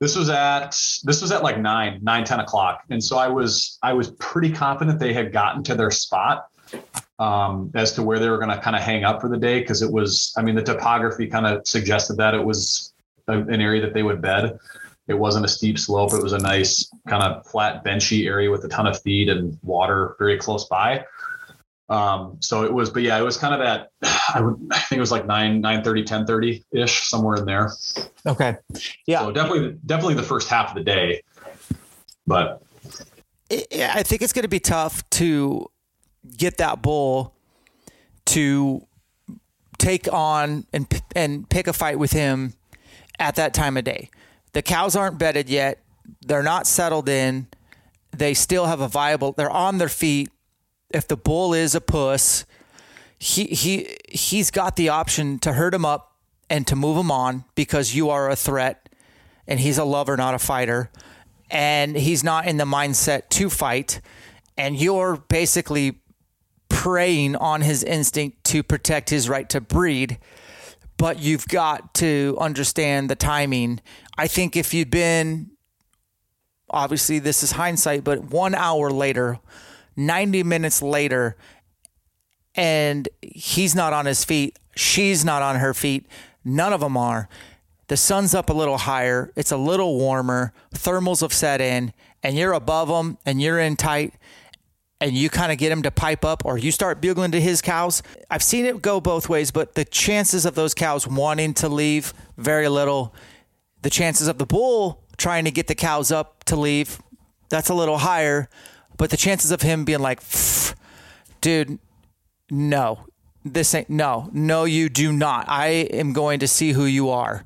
This was at this was at like nine, nine, 10 o'clock. And so I was I was pretty confident they had gotten to their spot um, as to where they were going to kind of hang up for the day because it was I mean the topography kind of suggested that it was a, an area that they would bed. It wasn't a steep slope. It was a nice kind of flat benchy area with a ton of feed and water very close by. Um, so it was, but yeah, it was kind of at, <sighs> I would, I think it was like 9, 9 30, 10 30 ish, somewhere in there. Okay. Yeah. So definitely, definitely the first half of the day, but I think it's going to be tough to get that bull to take on and, and pick a fight with him at that time of day. The cows aren't bedded yet. They're not settled in. They still have a viable. They're on their feet. If the bull is a puss, he he he's got the option to hurt him up and to move him on because you are a threat, and he's a lover, not a fighter, and he's not in the mindset to fight, and you're basically preying on his instinct to protect his right to breed but you've got to understand the timing. I think if you'd been, obviously, this is hindsight, but one hour later, 90 minutes later, and he's not on his feet, she's not on her feet, none of them are. The sun's up a little higher, it's a little warmer, thermals have set in, and you're above them and you're in tight and you kind of get him to pipe up or you start bugling to his cows. I've seen it go both ways, but the chances of those cows wanting to leave, very little. The chances of the bull trying to get the cows up to leave, that's a little higher. But the chances of him being like, dude, no, this ain't, no, no, you do not. I am going to see who you are.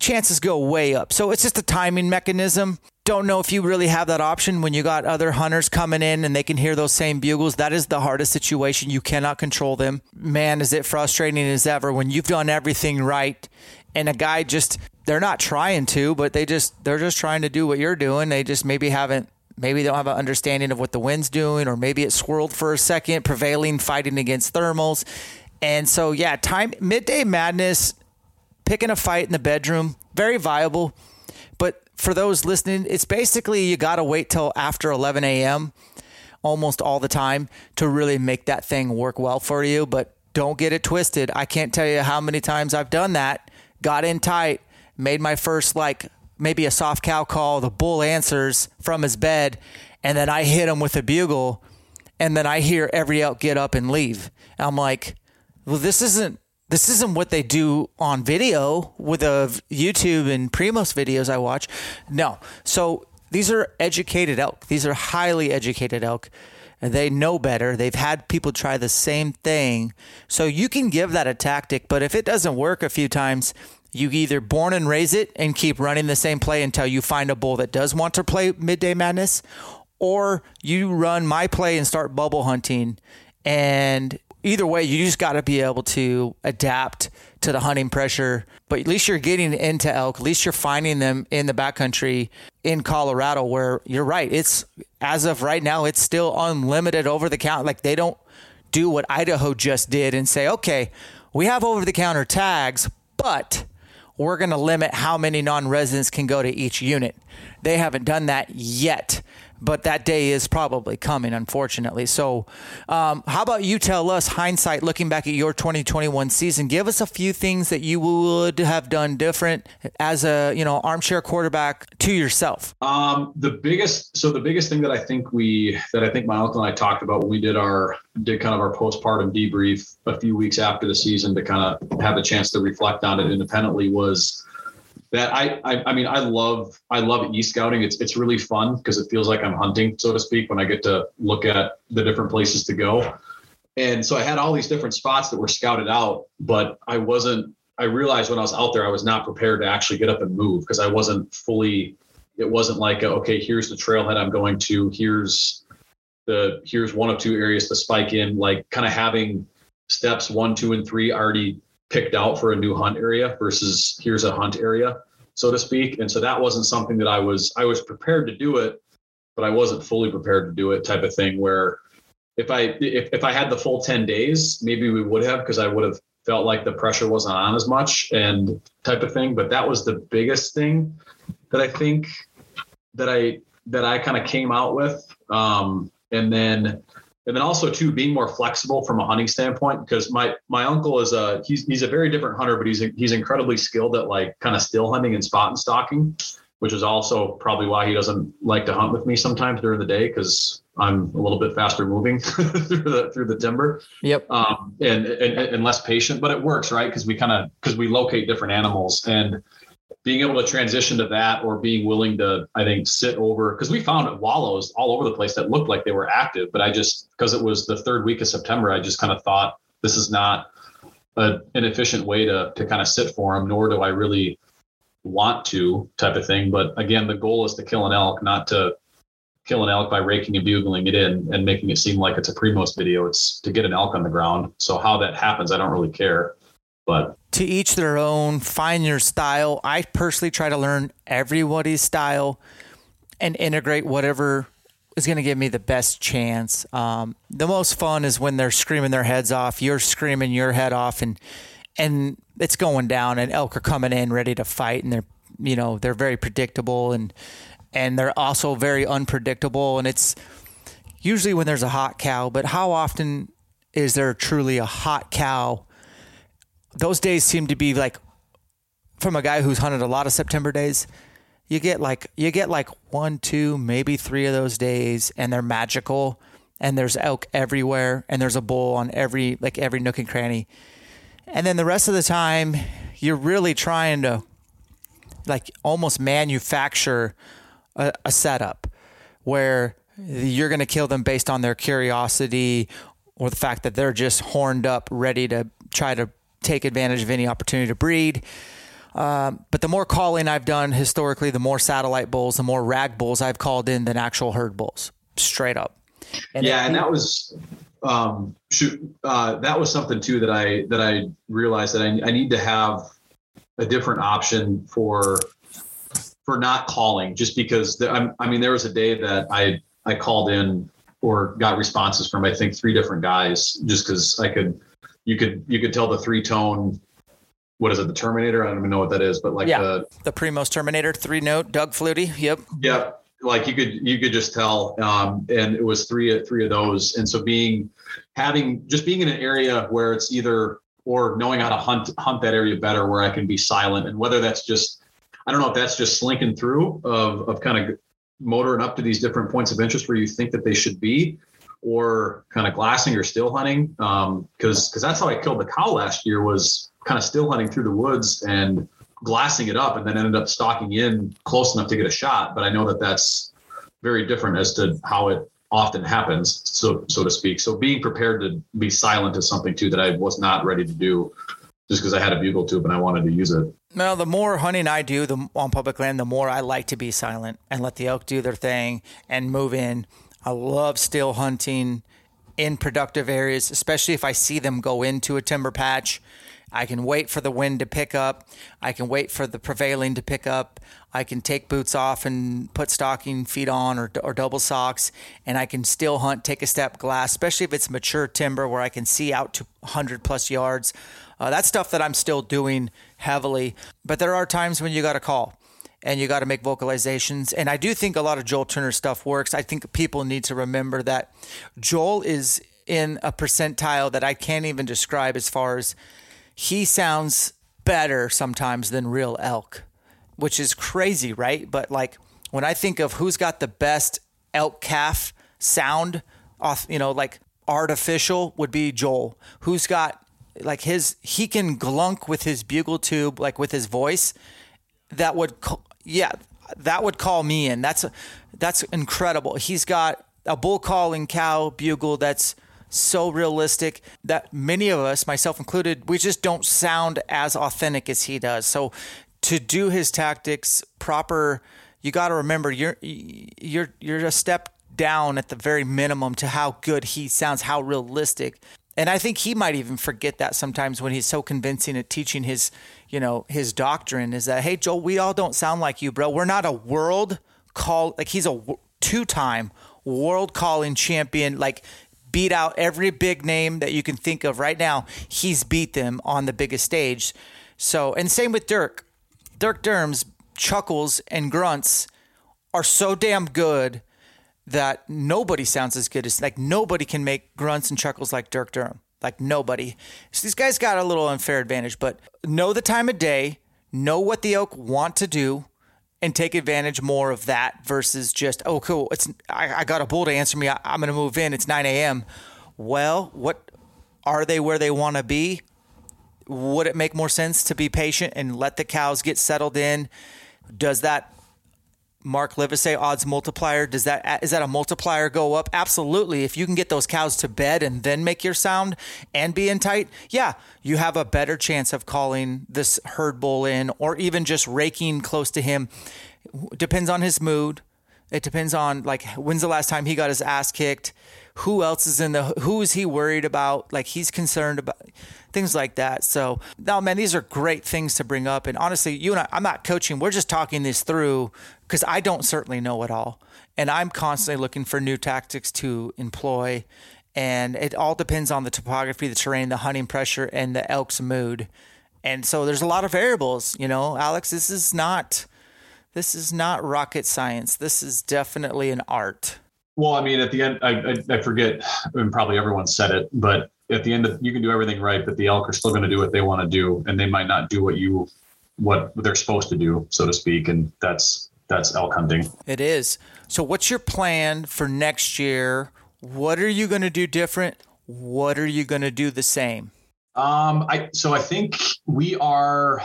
Chances go way up. So it's just a timing mechanism don't know if you really have that option when you got other hunters coming in and they can hear those same bugles. That is the hardest situation. You cannot control them. Man, is it frustrating as ever when you've done everything right and a guy just they're not trying to, but they just they're just trying to do what you're doing. They just maybe haven't maybe they don't have an understanding of what the wind's doing or maybe it swirled for a second, prevailing fighting against thermals. And so yeah, time midday madness picking a fight in the bedroom, very viable for those listening, it's basically you got to wait till after 11 a.m. almost all the time to really make that thing work well for you. But don't get it twisted. I can't tell you how many times I've done that, got in tight, made my first, like, maybe a soft cow call, the bull answers from his bed, and then I hit him with a bugle, and then I hear every elk get up and leave. I'm like, well, this isn't this isn't what they do on video with the YouTube and Primos videos I watch. No. So these are educated elk. These are highly educated elk. They know better. They've had people try the same thing. So you can give that a tactic, but if it doesn't work a few times, you either born and raise it and keep running the same play until you find a bull that does want to play midday madness, or you run my play and start bubble hunting and either way, you just got to be able to adapt to the hunting pressure. But at least you're getting into elk. At least you're finding them in the backcountry in Colorado, where you're right. It's as of right now, it's still unlimited over the count. Like they don't do what Idaho just did and say, okay, we have over the counter tags, but we're going to limit how many non residents can go to each unit. They haven't done that yet but that day is probably coming, unfortunately. So, um, how about you tell us, hindsight, looking back at your 2021 season, give us a few things that you would have done different as a you know armchair quarterback to yourself. Um, the biggest, so the biggest thing that I think we that I think my uncle and I talked about when we did our did kind of our postpartum debrief a few weeks after the season to kind of have a chance to reflect on it independently was that I, I, I mean I love I love e scouting. It's it's really fun because it feels like I'm hunting, so to speak, when I get to look at the different places to go. And so I had all these different spots that were scouted out, but I wasn't I realized when I was out there I was not prepared to actually get up and move because I wasn't fully it wasn't like a, okay, here's the trailhead I'm going to, here's the here's one of two areas to spike in, like kind of having steps one, two, and three already picked out for a new hunt area versus here's a hunt area, so to speak. And so that wasn't something that I was I was prepared to do it, but I wasn't fully prepared to do it type of thing where if I if, if I had the full 10 days, maybe we would have because I would have felt like the pressure wasn't on as much and type of thing. But that was the biggest thing that I think that I that I kind of came out with. Um, and then and then also too being more flexible from a hunting standpoint because my my uncle is a he's he's a very different hunter but he's he's incredibly skilled at like kind of still hunting and spot and stalking which is also probably why he doesn't like to hunt with me sometimes during the day because I'm a little bit faster moving <laughs> through the through the timber. Yep. Um, and, and and less patient, but it works, right? Because we kind of because we locate different animals and being able to transition to that or being willing to, I think, sit over because we found wallows all over the place that looked like they were active, but I just because it was the third week of September, I just kind of thought this is not a, an efficient way to to kind of sit for them, nor do I really want to type of thing. But again, the goal is to kill an elk, not to kill an elk by raking and bugling it in and making it seem like it's a Primos video. It's to get an elk on the ground. So how that happens, I don't really care. But to each their own, find your style. I personally try to learn everybody's style and integrate whatever is going to give me the best chance. Um, the most fun is when they're screaming their heads off, you're screaming your head off, and and it's going down, and elk are coming in ready to fight, and they're you know they're very predictable, and and they're also very unpredictable, and it's usually when there's a hot cow, but how often is there truly a hot cow those days seem to be like from a guy who's hunted a lot of September days. You get like you get like one, two, maybe three of those days, and they're magical. And there's elk everywhere, and there's a bull on every like every nook and cranny. And then the rest of the time, you're really trying to like almost manufacture a, a setup where you're going to kill them based on their curiosity or the fact that they're just horned up, ready to try to take advantage of any opportunity to breed. Um, but the more calling I've done historically, the more satellite bulls, the more rag bulls I've called in than actual herd bulls, straight up. And yeah, and that was um, shoot, uh, that was something too that I that I realized that I, I need to have a different option for for not calling, just because the, i mean there was a day that I I called in or got responses from I think three different guys just because I could you could you could tell the three tone what is it the terminator? I don't even know what that is but like yeah, the the primos terminator three note doug flutie yep. Yep like you could you could just tell um, and it was three three of those. And so being having just being in an area where it's either or knowing how to hunt hunt that area better where i can be silent and whether that's just i don't know if that's just slinking through of of kind of motoring up to these different points of interest where you think that they should be or kind of glassing or still hunting. Because um, because that's how I killed the cow last year was kind of still hunting through the woods and glassing it up, and then ended up stalking in close enough to get a shot. But I know that that's very different as to how it often happens, so so to speak. So being prepared to be silent is something too that I was not ready to do, just because I had a bugle tube and I wanted to use it. No, the more hunting I do the, on public land, the more I like to be silent and let the elk do their thing and move in. I love still hunting in productive areas, especially if I see them go into a timber patch. I can wait for the wind to pick up. I can wait for the prevailing to pick up. I can take boots off and put stocking feet on or, or double socks, and I can still hunt, take a step glass, especially if it's mature timber where I can see out to 100 plus yards. Uh, that's stuff that I'm still doing heavily. But there are times when you got to call and you got to make vocalizations. And I do think a lot of Joel Turner stuff works. I think people need to remember that Joel is in a percentile that I can't even describe as far as he sounds better sometimes than real elk, which is crazy, right? But like when I think of who's got the best elk calf sound off, you know, like artificial would be Joel. Who's got like his he can glunk with his bugle tube like with his voice that would yeah that would call me in. That's that's incredible. He's got a bull calling cow bugle that's so realistic that many of us myself included we just don't sound as authentic as he does. So to do his tactics proper you got to remember you're you're you're a step down at the very minimum to how good he sounds how realistic and I think he might even forget that sometimes when he's so convincing at teaching his, you know, his doctrine is that, hey, Joel, we all don't sound like you, bro. We're not a world call, like he's a two time world calling champion, like beat out every big name that you can think of right now. He's beat them on the biggest stage. So, and same with Dirk. Dirk Durham's chuckles and grunts are so damn good that nobody sounds as good as like nobody can make grunts and chuckles like Dirk Durham. Like nobody. So these guys got a little unfair advantage, but know the time of day, know what the elk want to do, and take advantage more of that versus just oh cool. It's I, I got a bull to answer me. I, I'm going to move in. It's 9 a.m. Well, what are they where they want to be? Would it make more sense to be patient and let the cows get settled in? Does that Mark Livesay odds multiplier does that is that a multiplier go up? Absolutely. If you can get those cows to bed and then make your sound and be in tight, yeah, you have a better chance of calling this herd bull in or even just raking close to him. Depends on his mood. It depends on like when's the last time he got his ass kicked. Who else is in the who is he worried about? Like he's concerned about things like that. So, now, man, these are great things to bring up. And honestly, you and I, I'm not coaching. We're just talking this through because I don't certainly know it all. And I'm constantly looking for new tactics to employ. And it all depends on the topography, the terrain, the hunting pressure, and the elk's mood. And so there's a lot of variables, you know, Alex, this is not this is not rocket science. This is definitely an art. Well, I mean, at the end, I, I, I forget, and probably everyone said it, but at the end of you can do everything right, but the elk are still going to do what they want to do, and they might not do what you what they're supposed to do, so to speak, and that's that's elk hunting. It is. So, what's your plan for next year? What are you going to do different? What are you going to do the same? Um, I so I think we are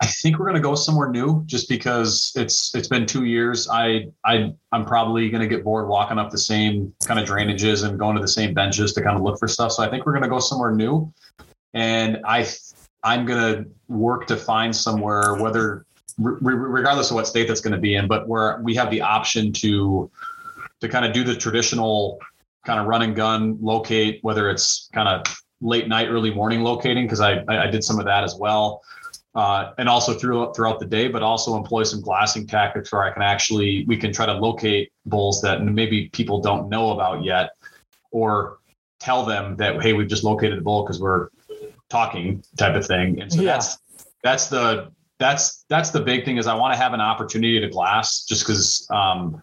I think we're going to go somewhere new just because it's it's been two years. I I I'm probably going to get bored walking up the same kind of drainages and going to the same benches to kind of look for stuff. So I think we're going to go somewhere new, and I I'm going to work to find somewhere whether regardless of what state that's going to be in, but where we have the option to to kind of do the traditional kind of run and gun locate, whether it's kind of late night, early morning locating because I I did some of that as well uh, and also throughout throughout the day, but also employ some glassing tactics where I can actually we can try to locate bulls that maybe people don't know about yet, or tell them that hey we've just located the bull because we're talking type of thing. And so yeah. that's that's the that's that's the big thing is I want to have an opportunity to glass just because um,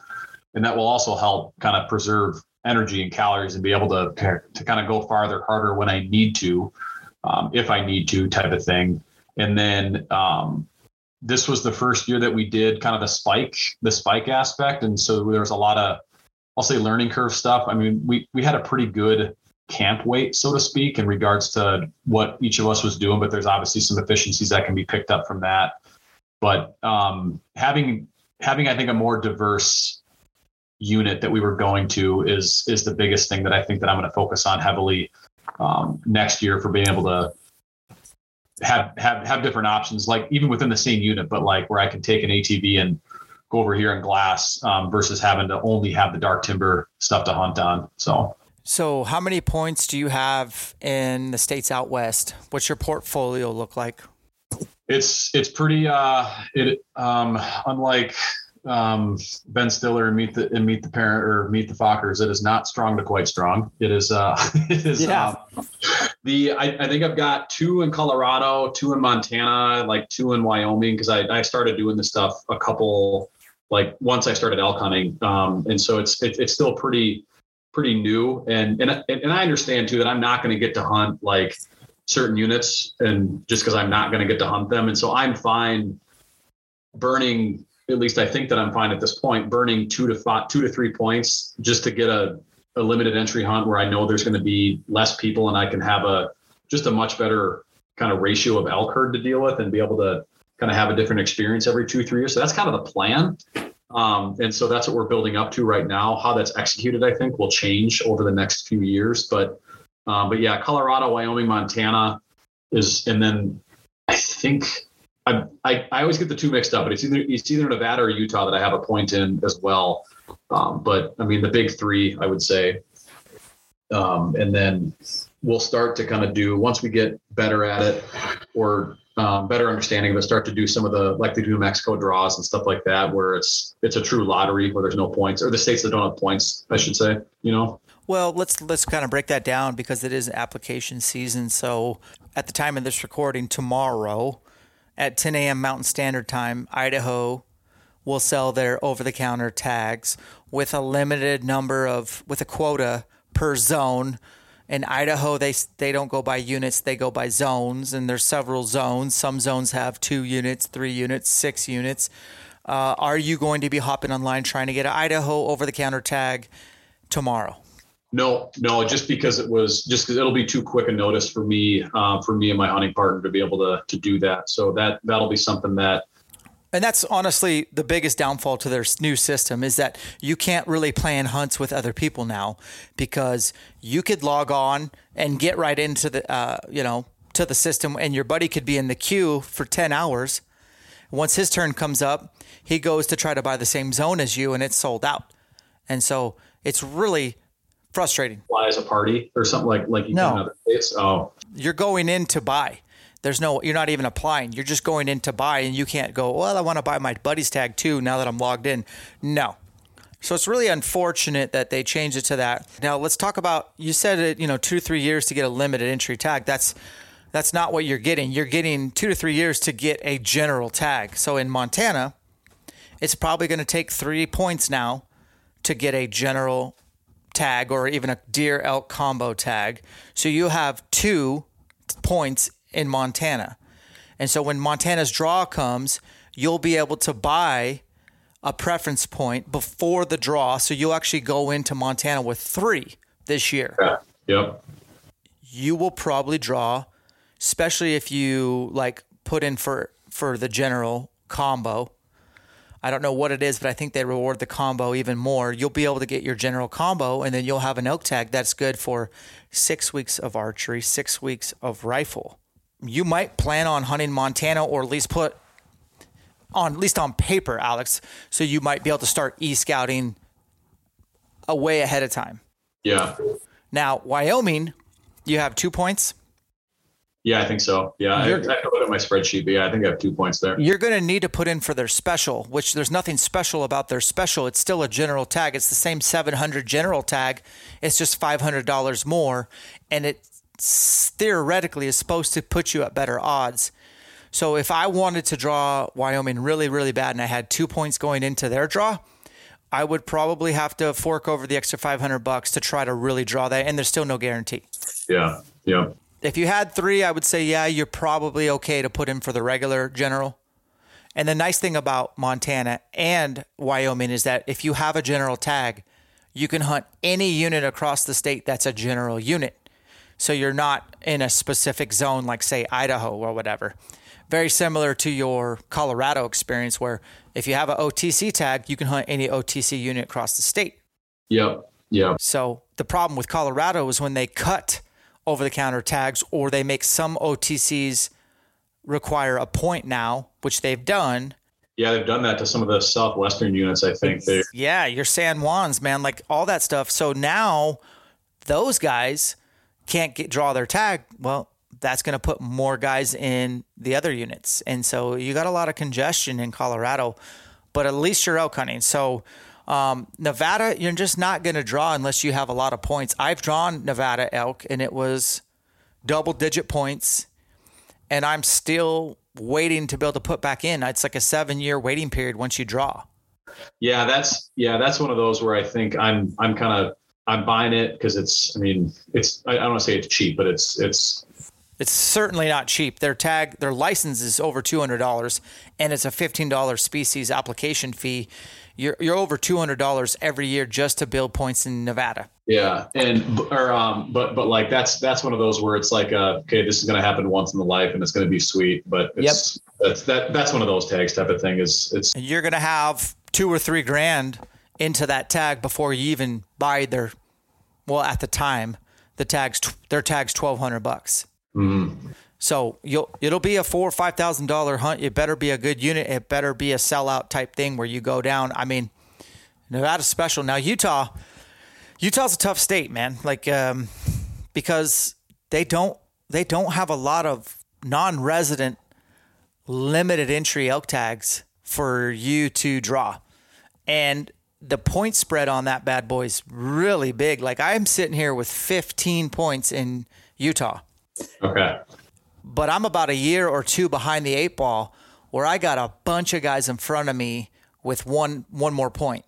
and that will also help kind of preserve energy and calories and be able to to kind of go farther harder when I need to um, if I need to type of thing. And then um, this was the first year that we did kind of the spike, the spike aspect. And so there was a lot of I'll say learning curve stuff. I mean, we we had a pretty good camp weight, so to speak, in regards to what each of us was doing, but there's obviously some efficiencies that can be picked up from that. But um, having having I think a more diverse unit that we were going to is is the biggest thing that I think that I'm going to focus on heavily um, next year for being able to have have have different options, like even within the same unit, but like where I can take an ATV and go over here in glass um, versus having to only have the dark timber stuff to hunt on. So. So, how many points do you have in the states out west? What's your portfolio look like? It's it's pretty uh it um unlike um, Ben Stiller and meet the and meet the parent or meet the Fockers. It is not strong to quite strong. It is. Uh, <laughs> it is. Yeah. Um, the I, I, think I've got two in Colorado, two in Montana, like two in Wyoming because I, I started doing this stuff a couple like once I started elk hunting, um, and so it's it, it's still pretty pretty new and and and I understand too that I'm not going to get to hunt like certain units and just because I'm not going to get to hunt them, and so I'm fine burning at least I think that I'm fine at this point, burning two to five, two to three points just to get a, a limited entry hunt where I know there's going to be less people and I can have a just a much better kind of ratio of elk herd to deal with and be able to kind of have a different experience every two, three years. So that's kind of the plan. Um, and so that's what we're building up to right now. How that's executed, I think, will change over the next few years. But um, but yeah, Colorado, Wyoming, Montana is, and then I think I, I, I always get the two mixed up, but it's either it's either Nevada or Utah that I have a point in as well. Um, but I mean, the big three, I would say. Um, and then we'll start to kind of do once we get better at it or um, better understanding of it, start to do some of the like they do New Mexico draws and stuff like that, where it's it's a true lottery where there's no points, or the states that don't have points, I should say. You know. Well, let's let's kind of break that down because it is application season. So at the time of this recording, tomorrow at 10 a.m. Mountain Standard Time, Idaho will sell their over the counter tags with a limited number of, with a quota per zone. In Idaho, they, they don't go by units, they go by zones, and there's several zones. Some zones have two units, three units, six units. Uh, are you going to be hopping online trying to get an Idaho over the counter tag tomorrow? No, no, just because it was just because it'll be too quick a notice for me, uh, for me and my hunting partner to be able to to do that. So that that'll be something that. And that's honestly the biggest downfall to their new system is that you can't really plan hunts with other people now because you could log on and get right into the uh, you know to the system, and your buddy could be in the queue for ten hours. Once his turn comes up, he goes to try to buy the same zone as you, and it's sold out. And so it's really frustrating. Fly as a party or something like like you no. can in other states. Oh, you're going in to buy. There's no, you're not even applying. You're just going in to buy, and you can't go. Well, I want to buy my buddy's tag too. Now that I'm logged in, no. So it's really unfortunate that they changed it to that. Now let's talk about. You said it, you know, two to three years to get a limited entry tag. That's that's not what you're getting. You're getting two to three years to get a general tag. So in Montana, it's probably going to take three points now to get a general tag or even a deer elk combo tag. So you have two points in Montana. And so when Montana's draw comes, you'll be able to buy a preference point before the draw. So you'll actually go into Montana with three this year. Yeah. Yep. You will probably draw, especially if you like put in for for the general combo I don't know what it is, but I think they reward the combo even more. You'll be able to get your general combo, and then you'll have an elk tag that's good for six weeks of archery, six weeks of rifle. You might plan on hunting Montana, or at least put on at least on paper, Alex. So you might be able to start e scouting a way ahead of time. Yeah. Now Wyoming, you have two points. Yeah, I think so. Yeah, I, I have to look at my spreadsheet, but yeah, I think I have two points there. You're going to need to put in for their special, which there's nothing special about their special. It's still a general tag. It's the same 700 general tag. It's just $500 more, and it theoretically is supposed to put you at better odds. So if I wanted to draw Wyoming really, really bad, and I had two points going into their draw, I would probably have to fork over the extra 500 bucks to try to really draw that, and there's still no guarantee. Yeah, yeah. If you had three, I would say, yeah, you're probably okay to put in for the regular general. And the nice thing about Montana and Wyoming is that if you have a general tag, you can hunt any unit across the state that's a general unit. So you're not in a specific zone like, say, Idaho or whatever. Very similar to your Colorado experience, where if you have an OTC tag, you can hunt any OTC unit across the state. Yep. Yep. So the problem with Colorado is when they cut over the counter tags or they make some OTCs require a point now, which they've done. Yeah, they've done that to some of the southwestern units. I think they. Yeah, your San Juans, man, like all that stuff. So now those guys can't get draw their tag. Well, that's going to put more guys in the other units, and so you got a lot of congestion in Colorado. But at least you're elk hunting. So um, Nevada, you're just not going to draw unless you have a lot of points. I've drawn Nevada elk, and it was double digit points, and I'm still waiting to be able to put back in. It's like a seven year waiting period once you draw. Yeah, that's yeah, that's one of those where I think I'm I'm kind of I'm buying it because it's I mean it's I, I don't want to say it's cheap, but it's it's it's certainly not cheap. Their tag, their license is over two hundred dollars, and it's a fifteen dollar species application fee. You're you're over two hundred dollars every year just to build points in Nevada. Yeah, and or um, but but like that's that's one of those where it's like uh, okay, this is going to happen once in the life, and it's going to be sweet, but it's yep. that's that that's one of those tags type of thing. Is it's and you're going to have two or three grand into that tag before you even buy their well at the time the tags their tags twelve hundred bucks. Mm-hmm. So you'll it'll be a four or five thousand dollar hunt. It better be a good unit. It better be a sellout type thing where you go down. I mean, Nevada's special. Now Utah, Utah's a tough state, man. Like um, because they don't they don't have a lot of non-resident limited entry elk tags for you to draw, and the point spread on that bad boy is really big. Like I'm sitting here with 15 points in Utah. Okay. But I'm about a year or two behind the eight ball where I got a bunch of guys in front of me with one one more point.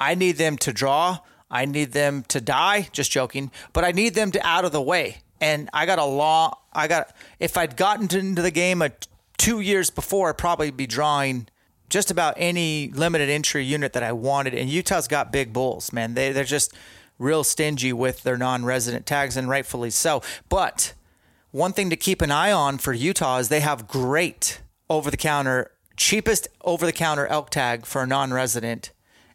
I need them to draw. I need them to die. Just joking, but I need them to out of the way. And I got a long. I got. If I'd gotten into the game a, two years before, I'd probably be drawing just about any limited entry unit that I wanted. And Utah's got big bulls, man. They they're just real stingy with their non-resident tags, and rightfully so. But one thing to keep an eye on for Utah is they have great over-the-counter, cheapest over-the-counter elk tag for a non-resident.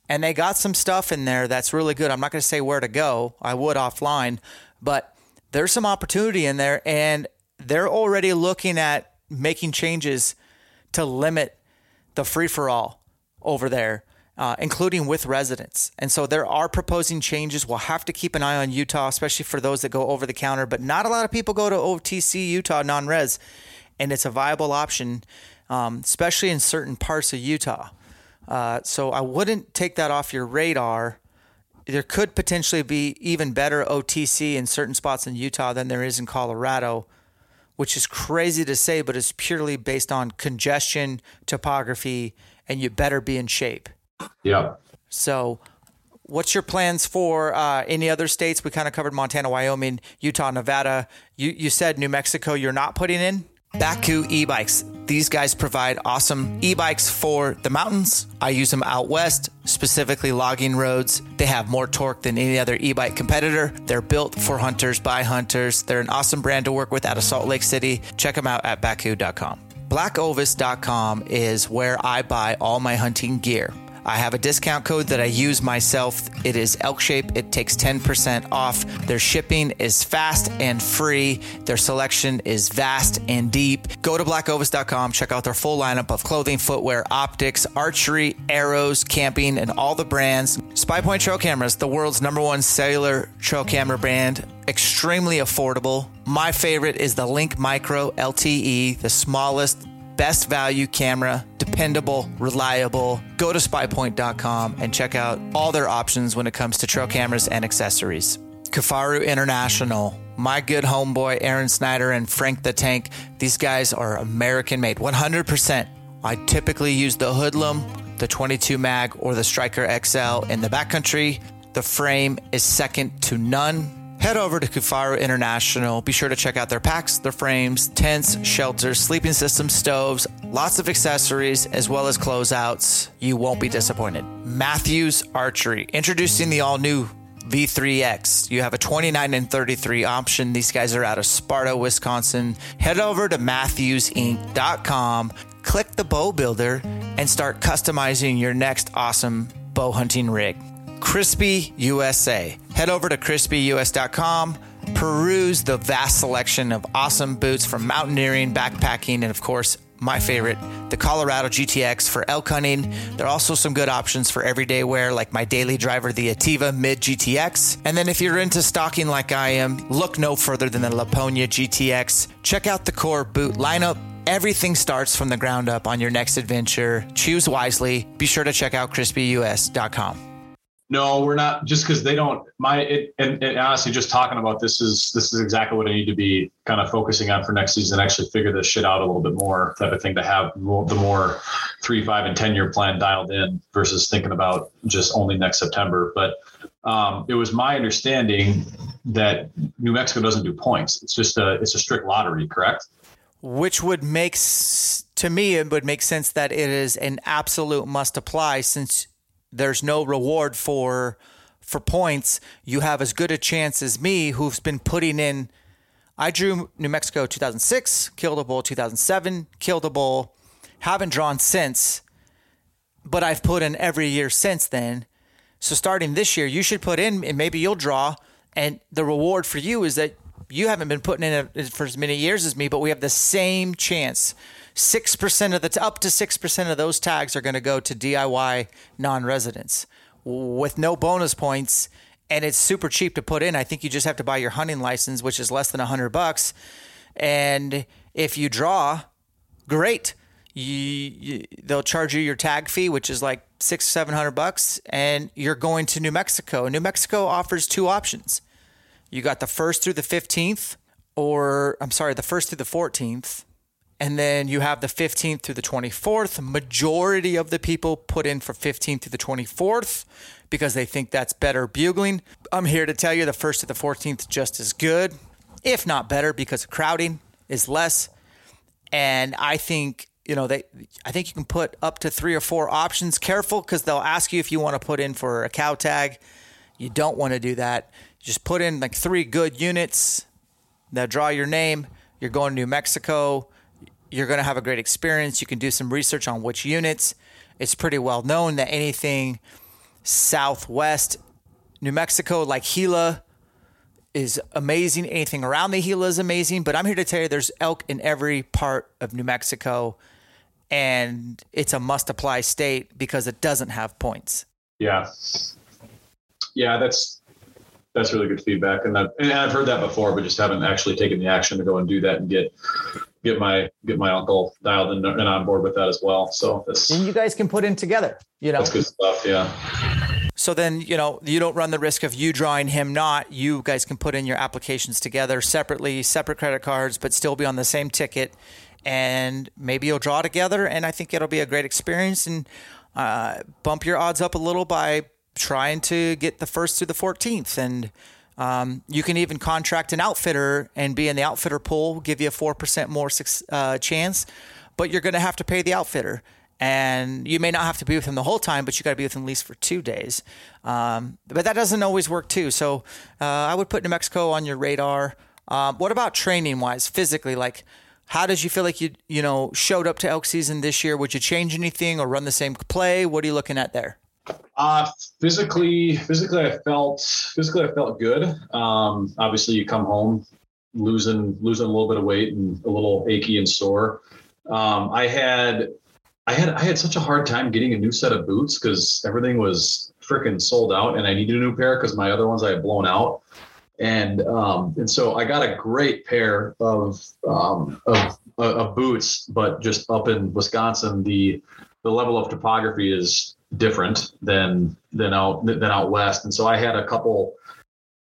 And they got some stuff in there that's really good. I'm not going to say where to go. I would offline, but there's some opportunity in there, and they're already looking at making changes to limit the free for all over there, uh, including with residents. And so there are proposing changes. We'll have to keep an eye on Utah, especially for those that go over the counter. But not a lot of people go to OTC Utah non res, and it's a viable option, um, especially in certain parts of Utah. Uh, so I wouldn't take that off your radar. There could potentially be even better OTC in certain spots in Utah than there is in Colorado which is crazy to say, but it's purely based on congestion, topography, and you better be in shape. Yeah. So, what's your plans for uh, any other states? We kind of covered Montana, Wyoming, Utah, Nevada. You you said New Mexico. You're not putting in. Bakcou e-bikes. These guys provide awesome e-bikes for the mountains. I use them out west, specifically logging roads. They have more torque than any other e-bike competitor. They're built for hunters by hunters. They're an awesome brand to work with out of Salt Lake City. Check them out at bakcou.com. Blackovis.com is where I buy all my hunting gear. I have a discount code that I use myself. It is Elk Shape. It takes 10% off. Their shipping is fast and free. Their selection is vast and deep. Go to blackovis.com, check out their full lineup of clothing, footwear, optics, archery, arrows, camping, and all the brands. SpyPoint Trail Cameras, the world's number one cellular trail camera brand, extremely affordable. My favorite is the Link Micro LTE, the smallest best value camera, dependable, reliable. Go to spypoint.com and check out all their options when it comes to trail cameras and accessories. Kifaru International, my good homeboy Aaron Snyder and Frank the Tank, these guys are American made, 100%. I typically use the Hoodlum, the 22 mag, or the Striker XL in the backcountry. The frame is second to none head over to Kifaru International. Be sure to check out their packs, their frames, tents, shelters, sleeping systems, stoves, lots of accessories, as well as closeouts. You won't be disappointed. Mathews Archery, introducing the all new V3X. You have a 29 and 33 option. These guys are out of Sparta, Wisconsin. Head over to MathewsInc.com, click the bow builder, and start customizing your next awesome bow hunting rig. Crispi USA. Head over to crispius.com, peruse the vast selection of awesome boots from mountaineering, backpacking, and of course, my favorite, the Colorado GTX for elk hunting. There are also some good options for everyday wear, like my daily driver, the Attiva Mid GTX. And then if you're into stocking like I am, look no further than the Lapponia GTX. Check out the core boot lineup. Everything starts from the ground up on your next adventure. Choose wisely. Be sure to check out crispius.com. No, we're not. Just because they don't. My it, and, and, honestly, just talking about this is this is exactly what I need to be kind of focusing on for next season. Actually, figure this shit out a little bit more, type of thing. To have the more three, five, and ten year plan dialed in versus thinking about just only next September. But um, it was my understanding that New Mexico doesn't do points. It's just a it's a strict lottery, correct? Which would make to me it would make sense that it is an absolute must apply since there's no reward for for points, you have as good a chance as me who's been putting in I drew New Mexico 2006, killed a bull 2007, killed a bull, haven't drawn since, but I've put in every year since then. So starting this year, you should put in and maybe you'll draw. And the reward for you is that you haven't been putting in for as many years as me, but we have the same chance 6% of the, up to 6% of those tags are going to go to DIY non residents with no bonus points. And it's super cheap to put in. I think you just have to buy your hunting license, which is less than a hundred bucks. And if you draw, great. You, you, they'll charge you your tag fee, which is like six, seven hundred bucks, and you're going to New Mexico. New Mexico offers two options. You got the first through the fifteenth, or I'm sorry, the first through the fourteenth, and then you have the 15th through the 24th. Majority of the people put in for 15th through the 24th because they think that's better bugling. I'm here to tell you the 1st to the 14th just as good, if not better, because the crowding is less. And I think you know they I think you can put up to three or four options. Careful because they'll ask you if you want to put in for a cow tag. You don't want to do that. Just put in like three good units that draw your name. You're going to New Mexico you're going to have a great experience. You can do some research on which units. It's pretty well known that anything southwest New Mexico, like Gila, is amazing. Anything around the Gila is amazing. But I'm here to tell you there's elk in every part of New Mexico, and it's a must apply state because it doesn't have points. Yeah. Yeah, that's that's really good feedback, and, that, and I've heard that before, but just haven't actually taken the action to go and do that and get get my get my uncle dialed in and on board with that as well. So this and you guys can put in together. You know, that's good stuff. Yeah. So then, you know, you don't run the risk of you drawing him not. You guys can put in your applications together separately, separate credit cards, but still be on the same ticket. And maybe you'll draw together. And I think it'll be a great experience and uh, bump your odds up a little by trying to get the first through the 14th. And um, you can even contract an outfitter and be in the outfitter pool, give you a 4% more uh, chance, but you're going to have to pay the outfitter. And you may not have to be with him the whole time, but you got to be with him at least for two days. Um, but that doesn't always work too. So uh, I would put New Mexico on your radar. Um, what about training wise, physically? Like, how did you feel like you you know showed up to elk season this year? Would you change anything or run the same play? What are you looking at there? Uh, physically, physically, I felt physically I felt good. Um, obviously, you come home losing losing a little bit of weight and a little achy and sore. Um, I had I had I had such a hard time getting a new set of boots because everything was freaking sold out, and I needed a new pair because my other ones I had blown out. And um, and so I got a great pair of um, of, of boots, but just up in Wisconsin, the the level of topography is different than than out than out west. And so I had a couple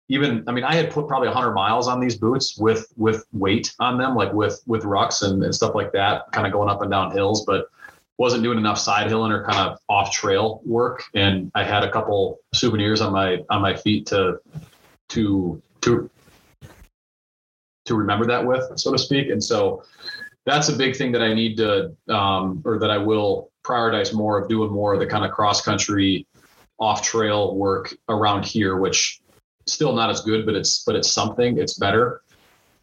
even I mean I had put probably 100 miles on these boots with with weight on them like with with rucks and, and stuff like that kind of going up and down hills but wasn't doing enough side hilling or kind of off trail work and I had a couple souvenirs on my on my feet to to to to remember that with, so to speak. And so that's a big thing that I need to, um, or that I will prioritize more of doing more of the kind of cross country, off trail work around here, which still not as good, but it's but it's something. It's better.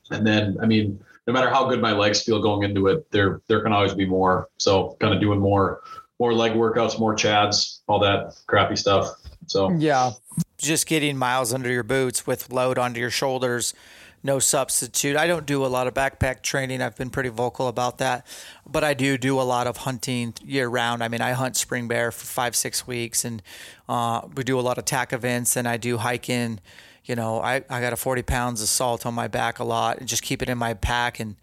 And then, I mean, no matter how good my legs feel going into it, there there can always be more. So, kind of doing more more leg workouts, more chads, all that crappy stuff. So yeah, just getting miles under your boots with load onto your shoulders no substitute. I don't do a lot of backpack training. I've been pretty vocal about that, but I do do a lot of hunting year round. I mean, I hunt spring bear for five, six weeks, and uh, we do a lot of TAC events, and I do hiking. You know, I, I got a 40 pounds of salt on my back a lot and just keep it in my pack and,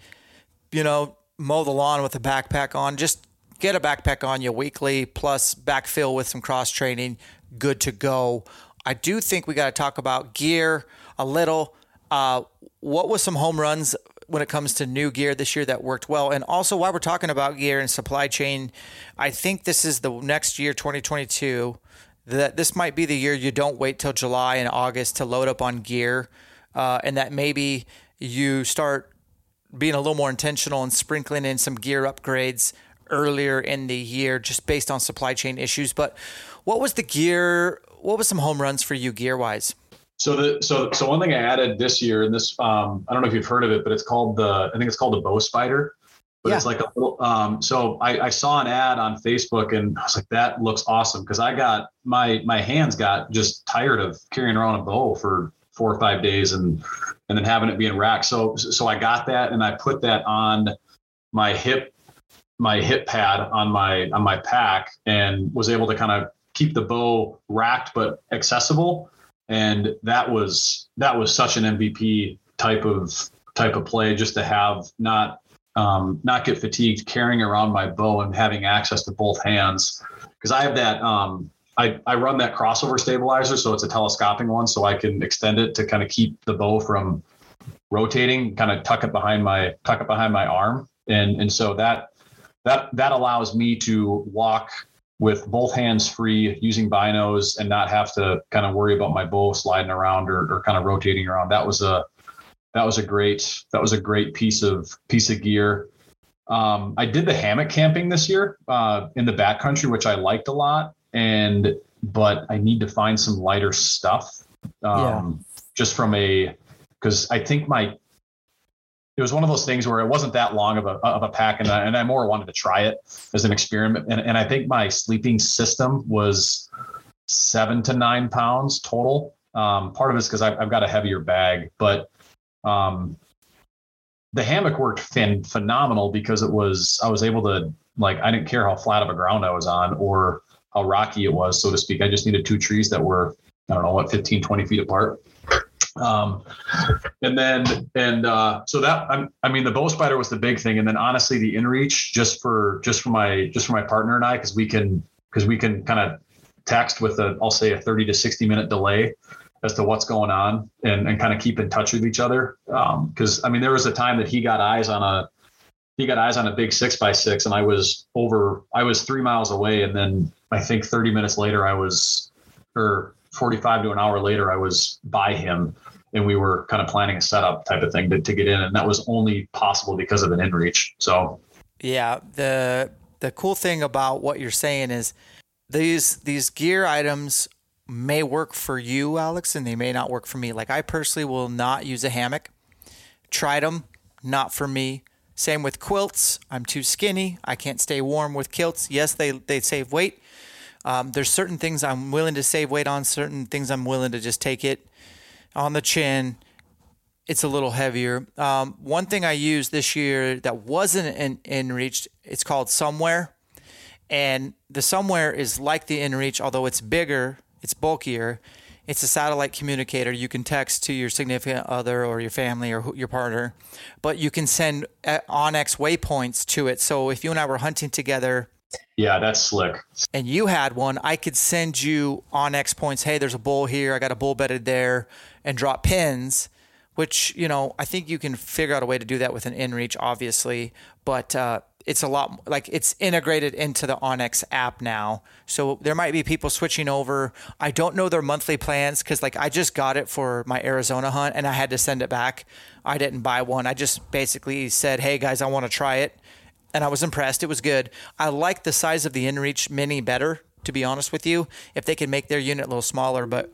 you know, mow the lawn with a backpack on. Just get a backpack on you weekly plus backfill with some cross training. Good to go. I do think we got to talk about gear a little. Uh, what was some home runs when it comes to new gear this year that worked well? And also, while we're talking about gear and supply chain, I think this is the next year, 2022, that this might be the year you don't wait till July and August to load up on gear, uh, and that maybe you start being a little more intentional and sprinkling in some gear upgrades earlier in the year just based on supply chain issues. But what was the gear? What was some home runs for you gear wise? So the so so one thing I added this year, and this um, I don't know if you've heard of it, but it's called the I think it's called the bow spider. But yeah. it's like a little um, so I, I saw an ad on Facebook and I was like, that looks awesome because I got my my hands got just tired of carrying around a bow for four or five days and and then having it be in rack. So so I got that and I put that on my hip my hip pad on my on my pack and was able to kind of keep the bow racked but accessible and that was that was such an MVP type of type of play just to have not um, not get fatigued carrying around my bow and having access to both hands. Because I have that um, I, I run that crossover stabilizer so it's a telescoping one so I can extend it to kind of keep the bow from rotating kind of tuck it behind my tuck it behind my arm. And and so that that that allows me to walk with both hands free using binos and not have to kind of worry about my bow sliding around or, or kind of rotating around. That was a that was a great that was a great piece of piece of gear. Um, I did the hammock camping this year uh, in the backcountry, which I liked a lot, and but I need to find some lighter stuff. Um, yeah. Just from a because I think my it was one of those things where it wasn't that long of a, of a pack and I, and I more wanted to try it as an experiment. And, and I think my sleeping system was seven to nine pounds total. Um, part of it's because I've, I've, got a heavier bag, but um, the hammock worked fin- phenomenal because it was, I was able to like, I didn't care how flat of a ground I was on or how rocky it was, so to speak. I just needed two trees that were, I don't know what, 15, 20 feet apart. Um, and then and uh, so that I'm, I mean the bow spider was the big thing, and then honestly the inReach just for just for my just for my partner and I because we can because we can kind of text with a I'll say a 30 to 60 minute delay as to what's going on and, and kind of keep in touch with each other. Because um, I mean there was a time that he got eyes on a he got eyes on a big six by six and I was over I was three miles away and then I think 30 minutes later I was or 45 to an hour later I was by him and we were kind of planning a setup type of thing to, to get in and that was only possible because of an inReach so. Yeah the the cool thing about what you're saying is these these gear items may work for you alex and they may not work for me. Like i personally will not use a hammock. Tried them not for me. Same with quilts. I'm too skinny. I can't stay warm with quilts. Yes they they save weight um, there's certain things i'm willing to save weight on certain things i'm willing to just take it on the chin. It's a little heavier. Um, one thing I used this year that wasn't in, inReach, it's called Somewear. And the Somewear is like the inReach, although it's bigger, it's bulkier. It's a satellite communicator. You can text to your significant other or your family or your partner, but you can send uh, onX waypoints to it. So if you and I were hunting together, yeah, that's slick. And you had one, I could send you onX points. Hey, there's a bull here. I got a bull bedded there and drop pins, which, you know, I think you can figure out a way to do that with an inReach, obviously. But uh, it's a lot like it's integrated into the onX app now. So there might be people switching over. I don't know their monthly plans because like I just got it for my Arizona hunt and I had to send it back. I didn't buy one. I just basically said, "Hey guys, I want to try it," and I was impressed. It was good. I like the size of the InReach Mini better, to be honest with you. If they could make their unit a little smaller, but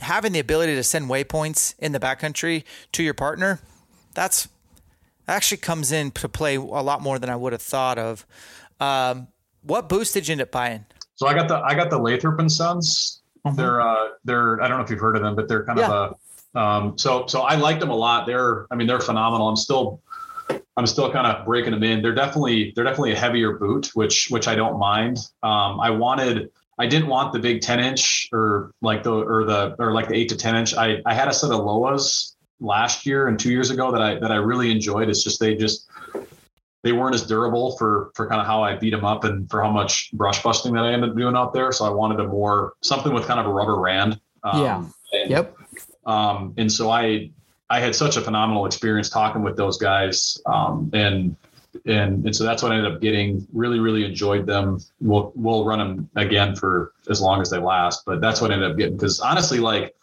having the ability to send waypoints in the backcountry to your partner, that's actually comes in to play a lot more than I would have thought of. Um, what boost did you end up buying? So I got the I got the Lathrop and Sons. Mm-hmm. They're uh they're I don't know if you've heard of them, but they're kind yeah. of a um so so I like them a lot. They're I mean they're phenomenal. I'm still I'm still kind of breaking them in. They're definitely they're definitely a heavier boot, which which I don't mind. Um, I wanted I didn't want the big 10 inch or like the or the or like the eight to 10 inch. I I had a set of Lowas last year and two years ago that I that I really enjoyed. It's just they just they weren't as durable for for kind of how I beat them up and for how much brush busting that I ended up doing out there. So I wanted a more something with kind of a rubber rand. Um, yeah. And, yep. Um, and so I I had such a phenomenal experience talking with those guys. Um, and and and so that's what I ended up getting. Really, really enjoyed them. We'll we'll run them again for as long as they last. But that's what I ended up getting because honestly, like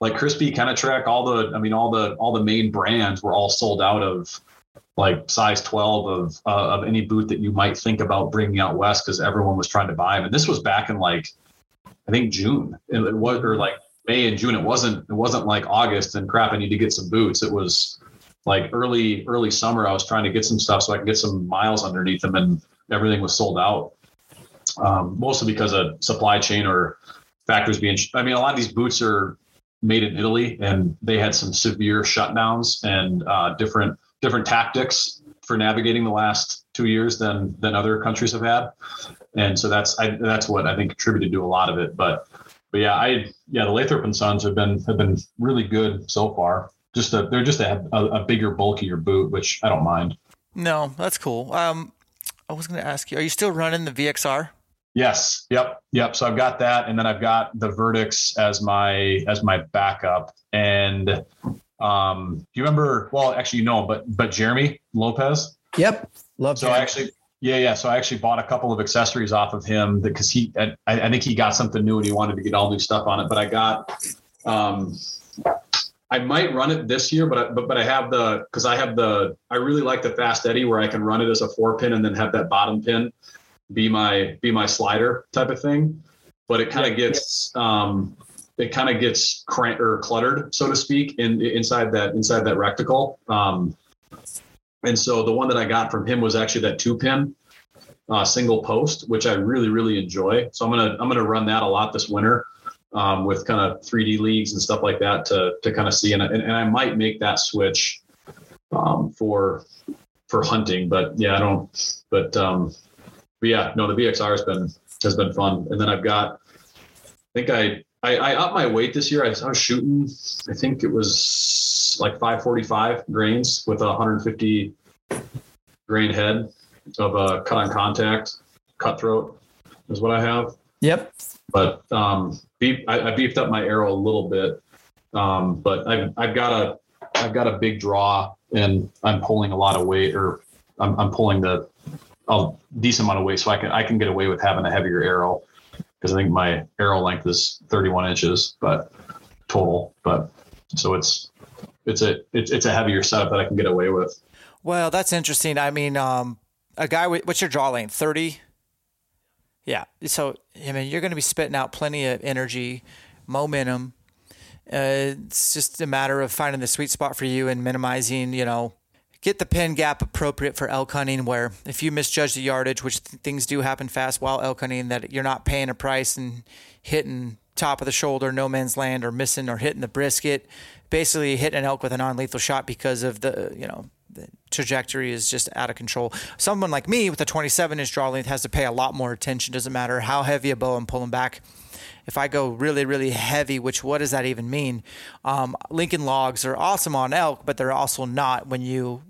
like Crispi kind of track all the I mean all the all the main brands were all sold out of like size 12 of uh, of any boot that you might think about bringing out west because everyone was trying to buy them. And this was back in like I think June. It was or like May and June. It wasn't it wasn't like August and crap. I need to get some boots. It was like early early summer. I was trying to get some stuff so I could get some miles underneath them, and everything was sold out. Um, mostly because of supply chain or factors being. I mean, a lot of these boots are made in Italy, and they had some severe shutdowns and uh, different different tactics for navigating the last two years than than other countries have had, and so that's I, that's what I think contributed to a lot of it. But but yeah, I yeah the Lathrop and Sons have been have been really good so far. Just a, they're just a, a, a bigger, bulkier boot, which I don't mind. No, that's cool. Um, I was going to ask you, are you still running the VXR? Yes. Yep. Yep. So I've got that, and then I've got the Vertix as my as my backup. And um, do you remember? Well, actually, you know, but but Jeremy Lopez. Yep. Love. So Jeremy. I actually, yeah, yeah. So I actually bought a couple of accessories off of him because he, I, I think he got something new and he wanted to get all new stuff on it. But I got, um, I might run it this year, but I, but but I have the because I have the I really like the Fast Eddie where I can run it as a four pin and then have that bottom pin be my be my slider type of thing. But it kind of gets um, it kind of gets crank or cluttered, so to speak, in inside that inside that recticle. Um, and so the one that I got from him was actually that two pin uh, single post, which I really really enjoy. So I'm gonna I'm gonna run that a lot this winter. Um, with kind of 3D leagues and stuff like that to to kind of see, and, and, and I might make that switch um, for for hunting, but yeah, I don't. But um, but yeah, no, the VXR has been has been fun. And then I've got, I think I I, I upped my weight this year. I, I was shooting, I think it was like 545 grains with a 150 grain head of a cut on contact cutthroat is what I have. Yep. But um, beef, I, I beefed up my arrow a little bit. Um, but I've I've got a I've got a big draw and I'm pulling a lot of weight or I'm, I'm pulling the a decent amount of weight, so I can I can get away with having a heavier arrow because I think my arrow length is 31 inches, but total. But so it's it's a it's it's a heavier setup that I can get away with. Well, that's interesting. I mean, um, a guy with what's your draw length? 30. Yeah. So I mean, you're going to be spitting out plenty of energy, momentum. Uh, it's just a matter of finding the sweet spot for you and minimizing, you know, get the pin gap appropriate for elk hunting where if you misjudge the yardage which th- things do happen fast while elk hunting that you're not paying a price and hitting top of the shoulder no man's land or missing or hitting the brisket. Basically hitting an elk with a non-lethal shot because of the you know the trajectory is just out of control. Someone like me with a 27 inch draw length has to pay a lot more attention. Doesn't matter how heavy a bow i'm pulling back. If I go really, really heavy, which what does that even mean? Um, Lincoln logs are awesome on elk, but they're also not when you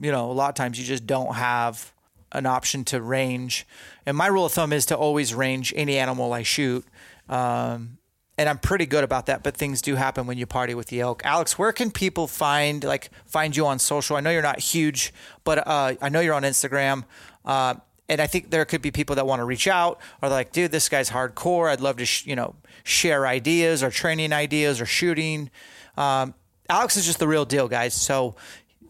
you know, a lot of times you just don't have an option to range. And my rule of thumb is to always range any animal I shoot. Um, and I'm pretty good about that, but things do happen when you party with the elk. Alex, where can people find like find you on social? I know you're not huge, but uh, I know you're on Instagram. Uh, and I think there could be people that want to reach out or like, dude, this guy's hardcore. I'd love to, sh- you know, share ideas or training ideas or shooting. Um, Alex is just the real deal, guys. So,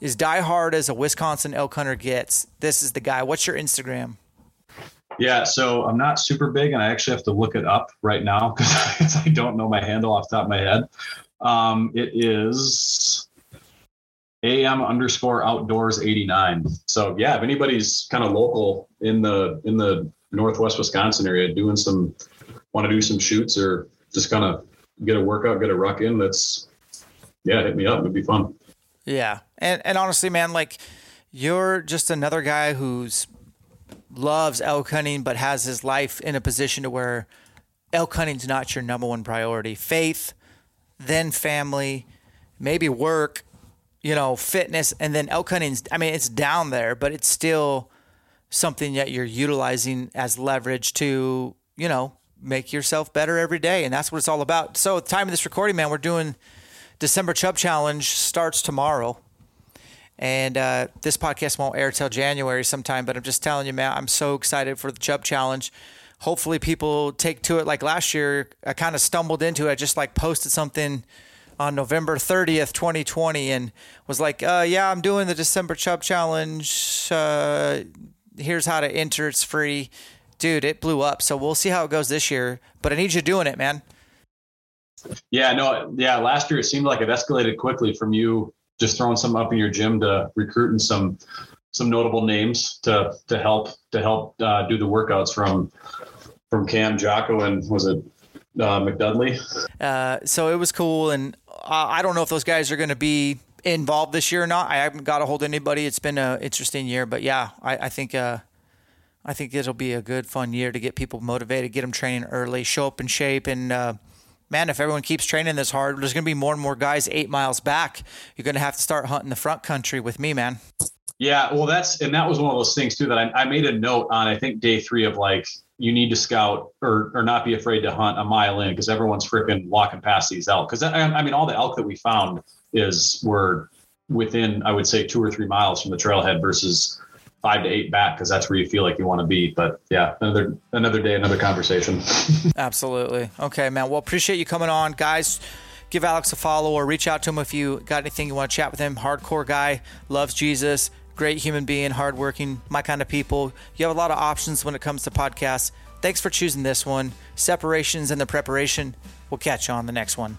as diehard as a Wisconsin elk hunter gets, this is the guy. What's your Instagram? Yeah, so I'm not super big, and I actually have to look it up right now <laughs> because I don't know my handle off the top of my head. Um, it is am underscore outdoors 89. So yeah, if anybody's kind of local in the in the northwest Wisconsin area doing some want to do some shoots or just kind of get a workout, get a ruck in, that's yeah, hit me up. It'd be fun. Yeah. And and honestly, man, like you're just another guy who's loves elk hunting but has his life in a position to where elk hunting's not your number one priority. Faith, then family, maybe work, you know, fitness, and then elk hunting's I mean, it's down there, but it's still something that you're utilizing as leverage to, you know, make yourself better every day. And that's what it's all about. So, at the time of this recording, man, we're doing December Chub Challenge starts tomorrow. And uh, this podcast won't air till January sometime, but I'm just telling you, man, I'm so excited for the Chub Challenge. Hopefully, people take to it like last year. I kind of stumbled into it. I just like posted something on November 30th, 2020, and was like, uh, yeah, I'm doing the December Chub Challenge. Uh, here's how to enter. It's free. Dude, it blew up. So we'll see how it goes this year. But I need you doing it, man. Yeah, no, yeah. Last year it seemed like it escalated quickly from you just throwing some up in your gym to recruiting some some notable names to to help to help uh, do the workouts from from Cam Jocko and was it uh, McDudley? Uh, so it was cool, and I don't know if those guys are going to be involved this year or not. I haven't got a hold of anybody. It's been an interesting year, but yeah, I, I think uh, I think it'll be a good, fun year to get people motivated, get them training early, show up in shape, and uh, man, if everyone keeps training this hard, there's going to be more and more guys eight miles back. You're going to have to start hunting the front country with me, man. Yeah, well, that's and that was one of those things too that I, I made a note on. I think day three of like you need to scout or or not be afraid to hunt a mile in because everyone's freaking walking past these elk. Because I, I mean, all the elk that we found is were within I would say two or three miles from the trailhead versus five to eight back because that's where you feel like you want to be. But yeah, another another day, another conversation. <laughs> Absolutely. Okay, man. Well, appreciate you coming on, guys. Give Alex a follow or reach out to him if you got anything you want to chat with him. Hardcore guy, loves Jesus, great human being, hardworking, my kind of people. You have a lot of options when it comes to podcasts. Thanks for choosing this one. Separations and the preparation. We'll catch you on the next one.